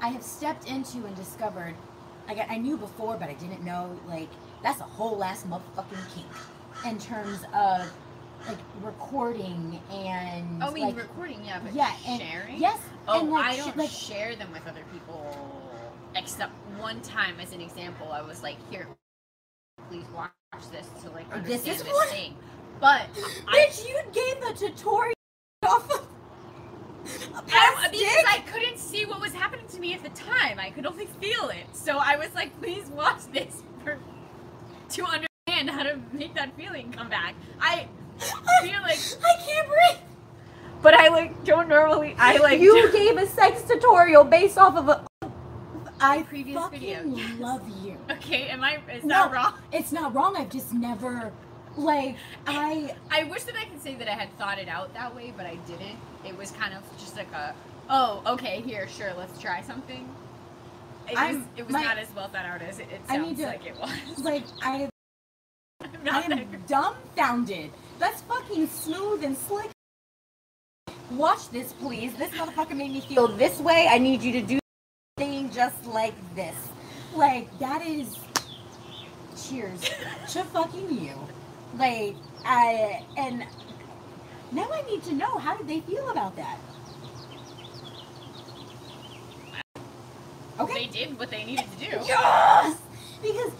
I have stepped into and discovered, like I I knew before, but I didn't know, like that's a whole ass motherfucking kink in terms of like recording and Oh, I mean like recording, yeah, but yeah, and sharing. yes, Oh, and like I don't like share them with other people. Except one time, as an example, I was like, "Here, please watch this to like Oh, this understand is this, what- thing." But I, Bitch, you gave the tutorial off of I, because? I couldn't see what was happening to me at the time. I could only feel it. So I was like, "Please watch this for to understand how to make that feeling come back." I feel like, I can't breathe. but I like don't normally. I like you gave a sex tutorial based off of a. I previous fucking video, yes. love you. Okay, am I? Is No. that wrong? It's not wrong. I've just never, like, I. I wish that I could say that I had thought it out that way, but I didn't. It was kind of just like a, oh, okay, here, sure, let's try something. It was, I'm- it was my- not as well thought out as it, it sounds to- like it was. Like I, I'm dumbfounded. That's fucking smooth and slick. Watch this, please. This motherfucker made me feel this way. I need you to do thing just like this. Like that is. Cheers to fucking you. Like I and now I need to know how did they feel about that. Okay. They did what they needed to do. Yes, because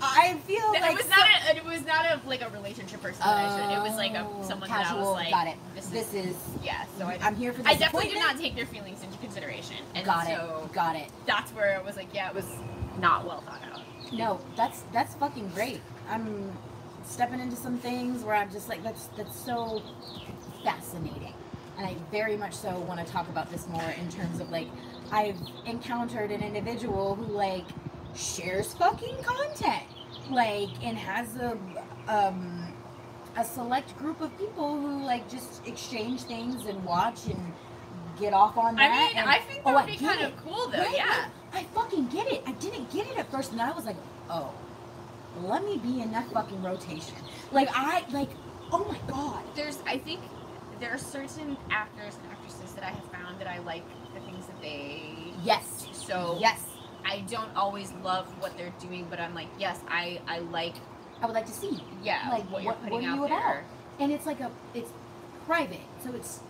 I feel It like was so- not a, it was not a like a relationship person that I. It was like a Oh, someone casual. that I was like, got it. this is This is. yeah. So I, I'm here for this. I definitely did not take their feelings into consideration, and Got so it. Got it. that's where it was like, yeah, it was not well thought out. No, that's that's fucking great. I'm stepping into some things where I'm just like that's that's so fascinating. And I very much so want to talk about this more in terms of like I've encountered an individual who like shares fucking content. Like and has a um a select group of people who like just exchange things and watch and get off on that. I mean, and- I think oh, that would be kind it. of cool though. Right, Yeah. I fucking get it. I didn't get it at first, and then I was like, oh, let me be in that fucking rotation. Like I like, oh my god. There's, I think, there are certain actors and actresses that I have found that I like the things that they. Yes. So Yes. I don't always love what they're doing, but I'm like, yes, I I like I would like to see. yeah Like, what you're what- putting what are out you about? there. And it's like a, it's private, so it's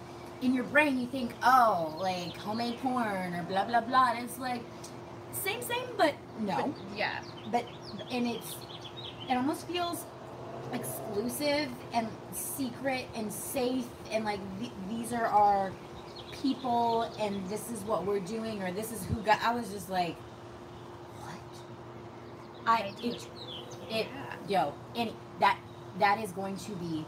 in your brain. You think, oh, like homemade porn or blah blah blah. And it's like same same, but no. But, yeah. but and it's it almost feels exclusive and secret and safe and like th- these are our people and this is what we're doing or this is who got i was just like what? I it it yo any that that is going to be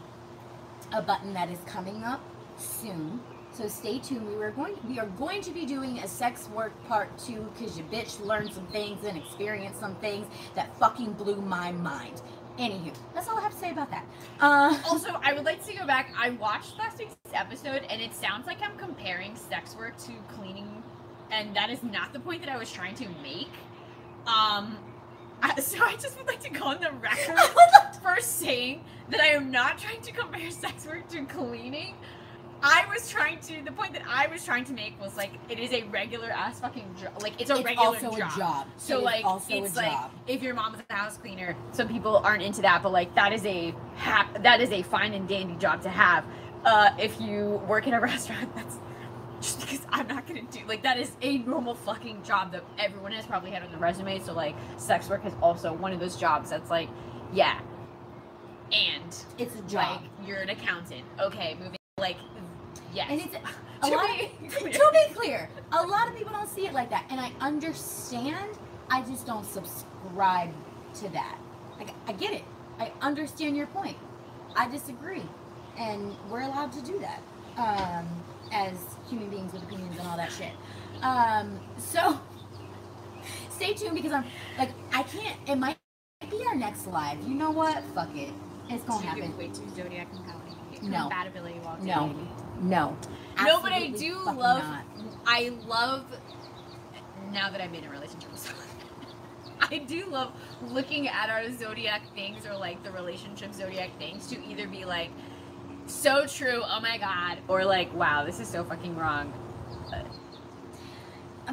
a button that is coming up soon so stay tuned we were going we are going to be doing a sex work part two because your bitch learned some things and experienced some things that fucking blew my mind anywho that's all i have to say about that uh Also, I would like to go back. I watched last week's episode, and it sounds like I'm comparing sex work to cleaning, and that is not the point that I was trying to make. Um, I, so I just would like to go on the record for saying that I am not trying to compare sex work to cleaning. I was trying to. The point that I was trying to make was like it is a regular ass fucking job. Like it's a it's regular also job. a job So It like it's like job if your mom is a house cleaner, some people aren't into that, but like that is a hap- that is a fine and dandy job to have. Uh, if you work in a restaurant, that's just because I'm not gonna do like that is a normal fucking job that everyone has probably had on their resume. So like sex work is also one of those jobs that's like, yeah, and it's a job like you're an accountant. Okay, moving like yes. and it's a To lot be of, clear. to be clear a lot of people don't see it like that. And i understand i just don't subscribe to that. Like i get it. I understand your point. I disagree. And we're allowed to do that um as human beings with opinions and all that shit. Um so stay tuned because i'm like i can't it might be our next live. You know what? Fuck it. It's gonna happen. Wait, to zodiac compatibility. No. compatibility No. No No, but I do love. not. I love. Now that I'm in a relationship with someone, I do love looking at our zodiac things or like the relationship zodiac things to either be like, so true, oh my god, or like, wow, this is so fucking wrong.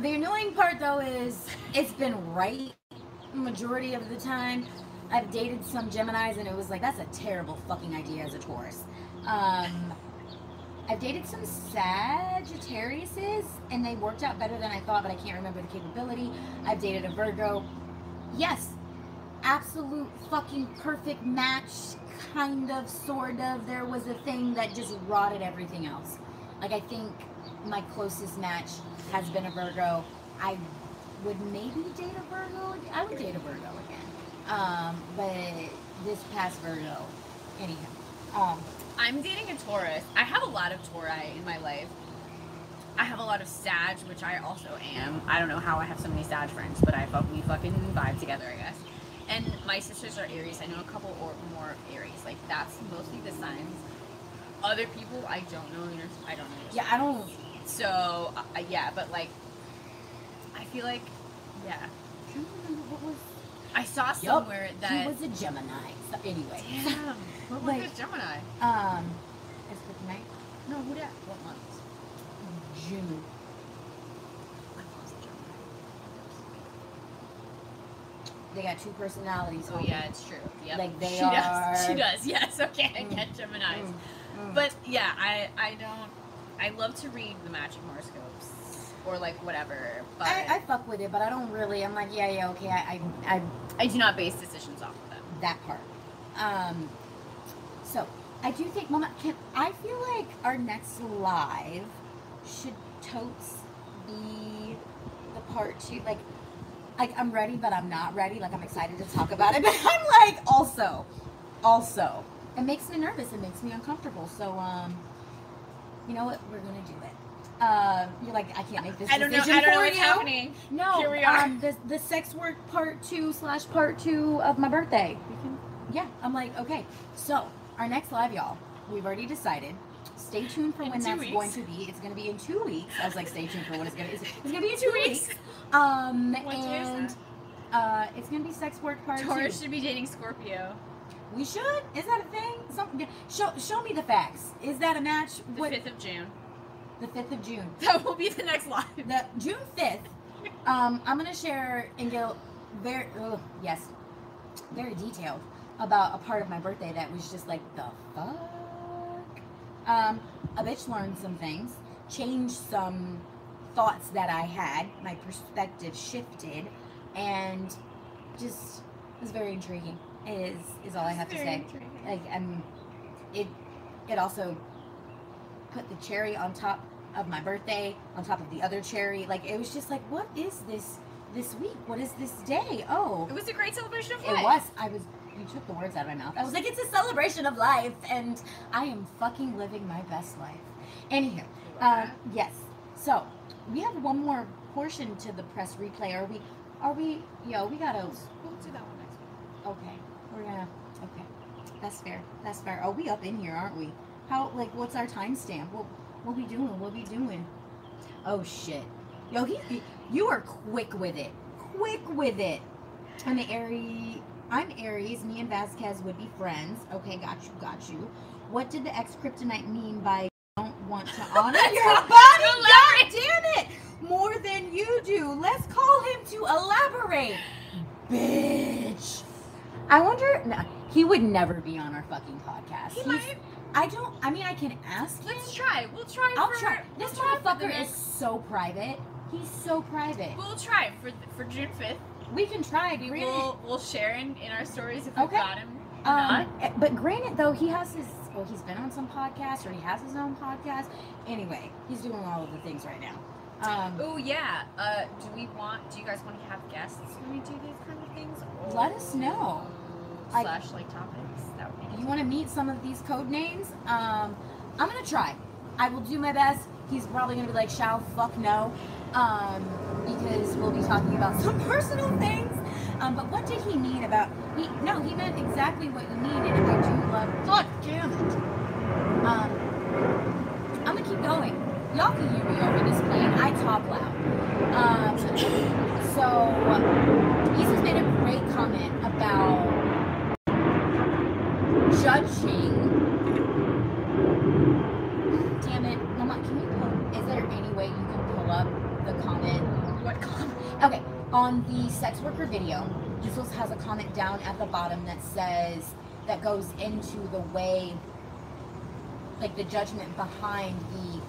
The annoying part though is it's been right majority of the time. I've dated some Geminis and it was like that's a terrible fucking idea as a Taurus. Um, I've dated some Sagittariuses and they worked out better than I thought, but I can't remember the capability. I've dated a Virgo. Yes, absolute fucking perfect match, kind of, sort of. There was a thing that just rotted everything else. Like I think my closest match has been a Virgo. I would maybe date a Virgo. I would date a Virgo again. Um, but this past Virgo, anyhow. Um, I'm dating a Taurus. I have a lot of Tauri in my life. I have a lot of Sag, which I also am. I don't know how I have so many Sag friends, but I fuck we fucking vibe together, I guess. And my sisters are Aries. I know a couple or more Aries. Like that's mostly the signs. Other people, I don't know. I don't know. Yeah, I don't. So uh, yeah, but like, I feel like, yeah, I don't remember what was. I saw somewhere that. he was a Gemini. So anyway, Damn. What was Like- this Gemini? um, it's good night. No, who that? What month? June. Gemini. They got two personalities. Oh yeah, it's true. Yep. Like, they she does. She does. Yes. Okay. I Mm, get Gemini's. Mm, mm. But yeah, I I don't. I love to read the magic horoscopes or like whatever. But I, I fuck with it, but I don't really. I'm like, yeah, yeah, okay. I, I, I I do not base decisions off of them. that part. Um, I do think, Mama, can I feel like our next live should totes be the part two? Like, like I'm ready, but I'm not ready. Like I'm excited to talk about it, but I'm like also, also, it makes me nervous. It makes me uncomfortable. So, um, you know what? We're gonna do it. Um, you're like, I can't make this I don't know. decision I don't know what's you. happening. No, Here we are. Um, the the sex work part two slash part two of my birthday. We can, yeah. I'm like, okay. So our next live, y'all, we've already decided. Stay tuned for In when that's weeks. going to be. It's going to be in two weeks. I was like, stay tuned for when it's going to. It's, it's going to be in Two two, weeks. weeks. Um, What and uh, it's going to be sex work part Taurus two. should be dating Scorpio. We should. Is that a thing? Some, show show me the facts. Is that a match? The What? fifth of June. The fifth of June. That will be the next live. the June fifth, um, I'm gonna share and go very ugh, yes, very detailed about a part of my birthday that was just like the fuck. Um, a bitch learned some things, changed some thoughts that I had, my perspective shifted, and just was very intriguing. Is is all I have to say. intriguing. Like um, it it also put the cherry on top of my birthday, on top of the other cherry. Like it was just like, what is this this week? What is this day? Oh, It was a great celebration of life. it was. I was. You took the words out of my mouth. I was like, it's a celebration of life, and I am fucking living my best life. Anywho, um, yes. So we have one more portion to the press replay. Are we? Are we? Yo, we gotta. We'll do that one next week. Okay, we're gonna. Okay, that's fair. That's fair. Oh, we up in here, aren't we? How? Like, what's our timestamp? What? What we doing? What we doing? Oh shit. Yo, he, he- you are quick with it. Quick with it. I'm Aries. I'm Aries. Me and Vasquez would be friends. Okay, got you, got you. What did the ex kryptonite mean by don't want to honor your body? God damn it! More than you do. Let's call him to elaborate. Bitch. I wonder. No, he would never be on our fucking podcast. He He's- might. I don't. I mean, I can ask him. Let's try. We'll try. I'll for, try. we'll This try motherfucker is so private. He's so private. We'll try for for June fifth. We can try. We Granted, will we'll share in, in our stories if we've Okay. got him. Um, not. but granted, though, he has his. Well, he's been on some podcasts, or he has his own podcast. Anyway, he's doing all of the things right now. Um, Oh yeah. Uh, do we want? Do you guys want to have guests when we do these kind of things? Or Let us know. I- Slash like topics. That would be. you want to meet some of these code names? Um, I'm gonna try. I will do my best. He's probably gonna be like, "Shall fuck no," um, because we'll be talking about some personal things. Um, but what did he mean about? He no, he meant exactly what you needed. And I do love. God damn it. Um, I'm gonna keep going. Y'all can hear me over this plane. I talk loud. Um, so he's made a great comment about judging. Damn it, Mama, can you pull? Is there any way you can pull up the comment? What comment? Okay, on the sex worker video, Jesus has a comment down at the bottom that says that goes into the way, like the judgment behind the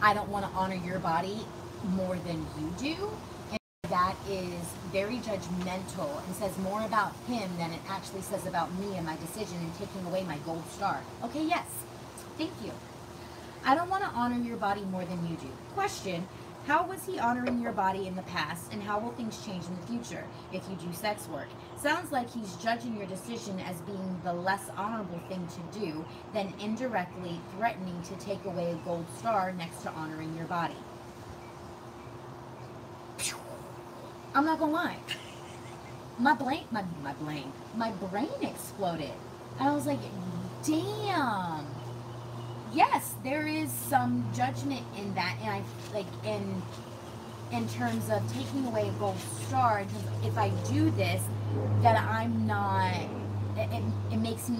I don't want to honor your body more than you do. And that is very judgmental and says more about him than it actually says about me and my decision and taking away my gold star. Okay, yes. Thank you. I don't want to honor your body more than you do. Question How was he honoring your body in the past, and how will things change in the future if you do sex work? Sounds like he's judging your decision as being the less honorable thing to do, then indirectly threatening to take away a gold star next to honoring your body. I'm not gonna lie. My brain, my, my brain, my brain exploded. And I was like, damn. Yes, there is some judgment in that, and I like in in terms of taking away a gold star. If I do this, that I'm not. It, it, it makes me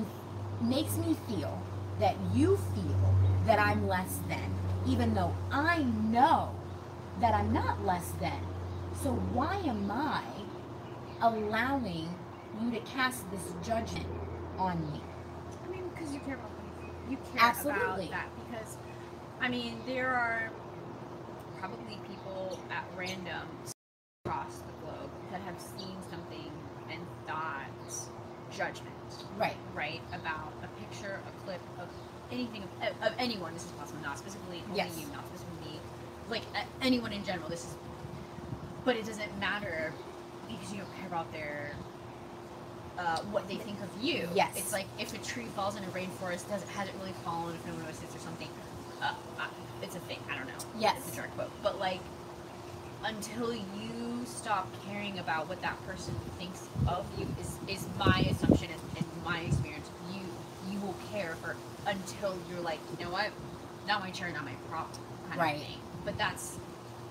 makes me feel that you feel that I'm less than, even though I know that I'm not less than. So why am I allowing you to cast this judgment on me? I mean, because you care about you care Absolutely. about that because I mean there are probably people at random across the globe that have seen something and thought judgment, Right. right, about a picture, a clip of anything of, of anyone. This is possible, not specifically only Yes. you, not specifically me, like a- anyone in general. This is, but it doesn't matter because you don't care about their uh, what they think of you. Yes. It's like if a tree falls in a rainforest, does it has it really fallen if no one notices or something? Uh, uh, it's a thing. I don't know. Yes. It's a direct quote. But like, until you stop caring about what that person thinks of you, is is my assumption and, and my experience. You you will care for until you're like, you know what? Not my turn, not my problem. Kind Right. Of thing. But that's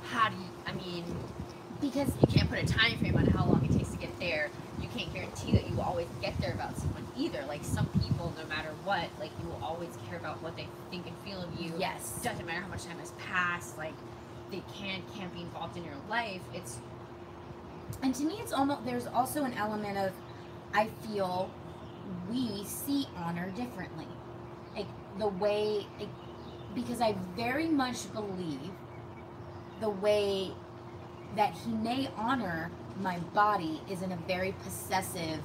how do you? I mean, Because you can't put a time frame on how long it takes get there. You can't guarantee that you will always get there about someone either. Like some people, no matter what, like you will always care about what they think and feel of you. yes, Doesn't matter how much time has passed. Like they can't, can't be involved in your life. It's and to me, it's almost there's also an element of I feel we see honor differently, like the way like, because I very much believe the way that he may honor my body is in a very possessive,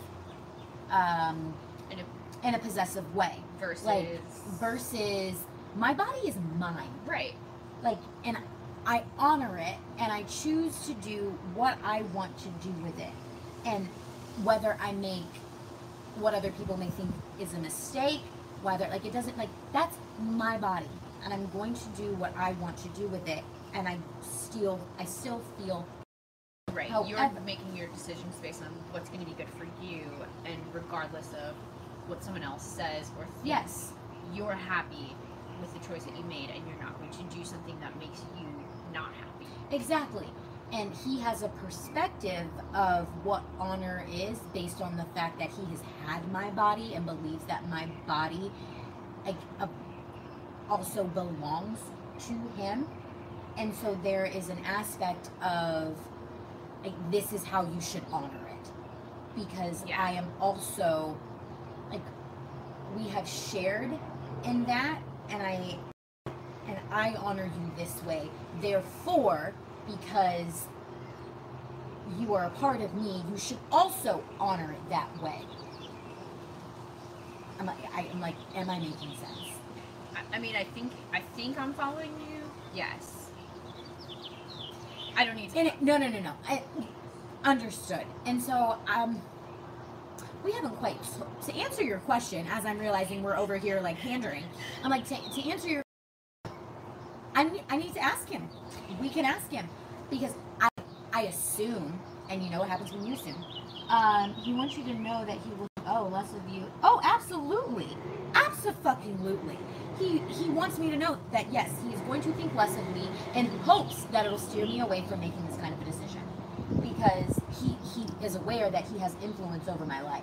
um, in a in a possessive way. versus Like, versus my body is mine. right. Like, and I honor it and I choose to do what I want to do with it. And whether I make what other people may think is a mistake, whether, like, it doesn't, like, that's my body. And I'm going to do what I want to do with it. And I still, I still feel, Right. However- You're making your decisions based on what's going to be good for you, and regardless of what someone else says or thinks. yes, you're happy with the choice that you made and you're not going to do something that makes you not happy. Exactly. And he has a perspective of what honor is based on the fact that he has had my body and believes that my body like, uh, also belongs to him. And so there is an aspect of like this is how you should honor it. Because Yeah. I am also like we have shared in that and I and I honor you this way. Therefore, because you are a part of me, you should also honor it that way. I'm like, I, am like, am I making sense? I, I mean, I think I think I'm following you. Yes. I don't need to. And it, no, no, no, no. I, understood. And so, um, we haven't quite to answer your question. As I'm realizing we're over here like pandering. I'm like to, to answer your. I need, I need to ask him. We can ask him because I I assume, and you know what happens when you assume. Um, he wants you to know that he will. Oh, less of you. Oh, absolutely, absolutely. He he wants me to know that yes, he is going to think less of me in hopes that it'll steer me away from making this kind of a decision because he he is aware that he has influence over my life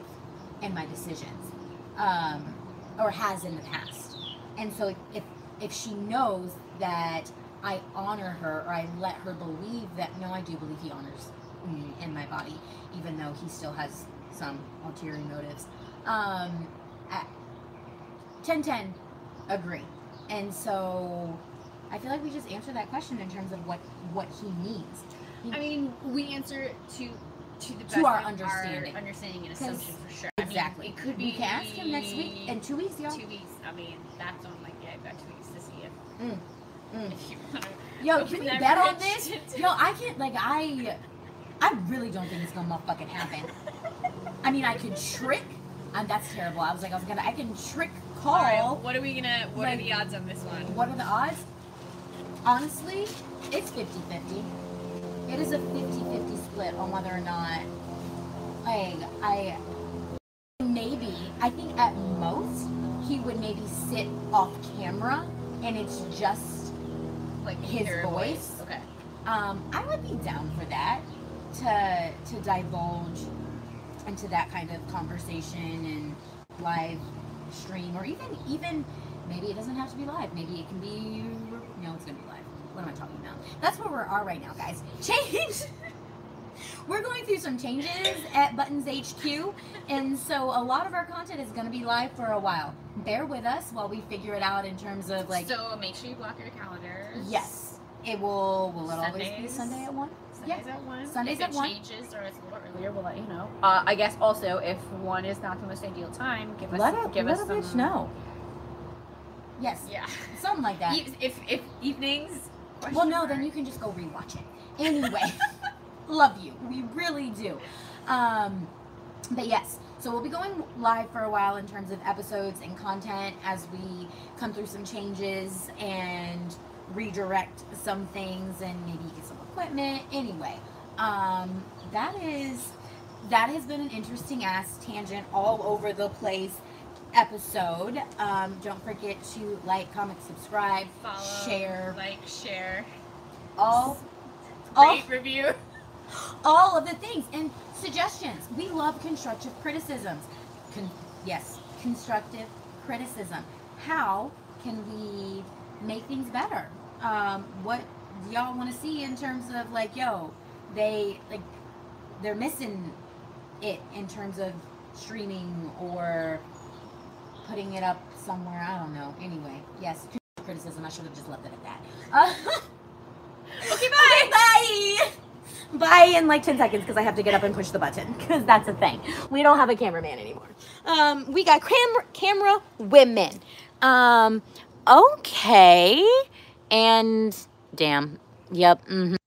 and my decisions, um, or has in the past. And so if if she knows that I honor her or I let her believe that no, I do believe he honors me and my body, even though he still has some ulterior motives. Um, at 10 agree. And so I feel like we just answered that question in terms of what what he needs. I mean, we answer to to the best To our understanding. understanding and assumption for sure. I mean, Exactly. it could be. we can ask him next week in two weeks, y'all. Two weeks. I mean, that's on like yeah, I've got two weeks to see if Mm. Mm. If you wanna Yo, can we bet on this? Yo, I can't like I I really don't think it's gonna motherfucking happen. I mean I could trick and that's terrible. I was like I was gonna I can trick All right, Carl. what are we gonna? What Like- are the odds on this one? What are the odds? Honestly, it's 50-50. It is a 50-50 split on whether or not like I maybe I think at most he would maybe sit off camera and it's just Like his a voice? Okay. Um, I would be down for that to to divulge into that kind of conversation and live stream, or even even maybe it doesn't have to be live. Maybe it can be no, it's gonna be live. What am I talking about? That's where we are right now, guys. Change. We're going through some changes at Buttons HQ, and so a lot of our content is going to be live for a while. Bear with us while we figure it out in terms of like so make sure you block your calendars. yes, it will. Will it always be Sunday at one? Sundays at one. Sundays if at it one. changes or it's a little earlier, we'll let you know. Uh, I guess also if one is not the most ideal time, give us Let a, give let us a bitch some. know. Yes, Yeah. something like that. If if, if evenings. Well, question no, then you can just go rewatch it. Anyway, love you. We really do. Um, but yes, so we'll be going live for a while in terms of episodes and content as we come through some changes and redirect some things and maybe get some equipment. Anyway, um, that is that has been an interesting ass tangent all over the place episode. Um, don't forget to like, comment, subscribe, Follow, share, like, share, all all, review. all of the things and suggestions. We love constructive criticisms. Con- yes, constructive criticism. How can we make things better? Um, what y'all want to see in terms of like, yo, they like they're missing it in terms of streaming or putting it up somewhere. I don't know. Anyway, yes, criticism. I should have just left it at that. Uh, Okay, bye. bye. Bye in like 10 seconds because I have to get up and push the button because that's a thing. We don't have a cameraman anymore. Um, we got camera camera women. Um, okay. And damn. Yep. Mm-hmm.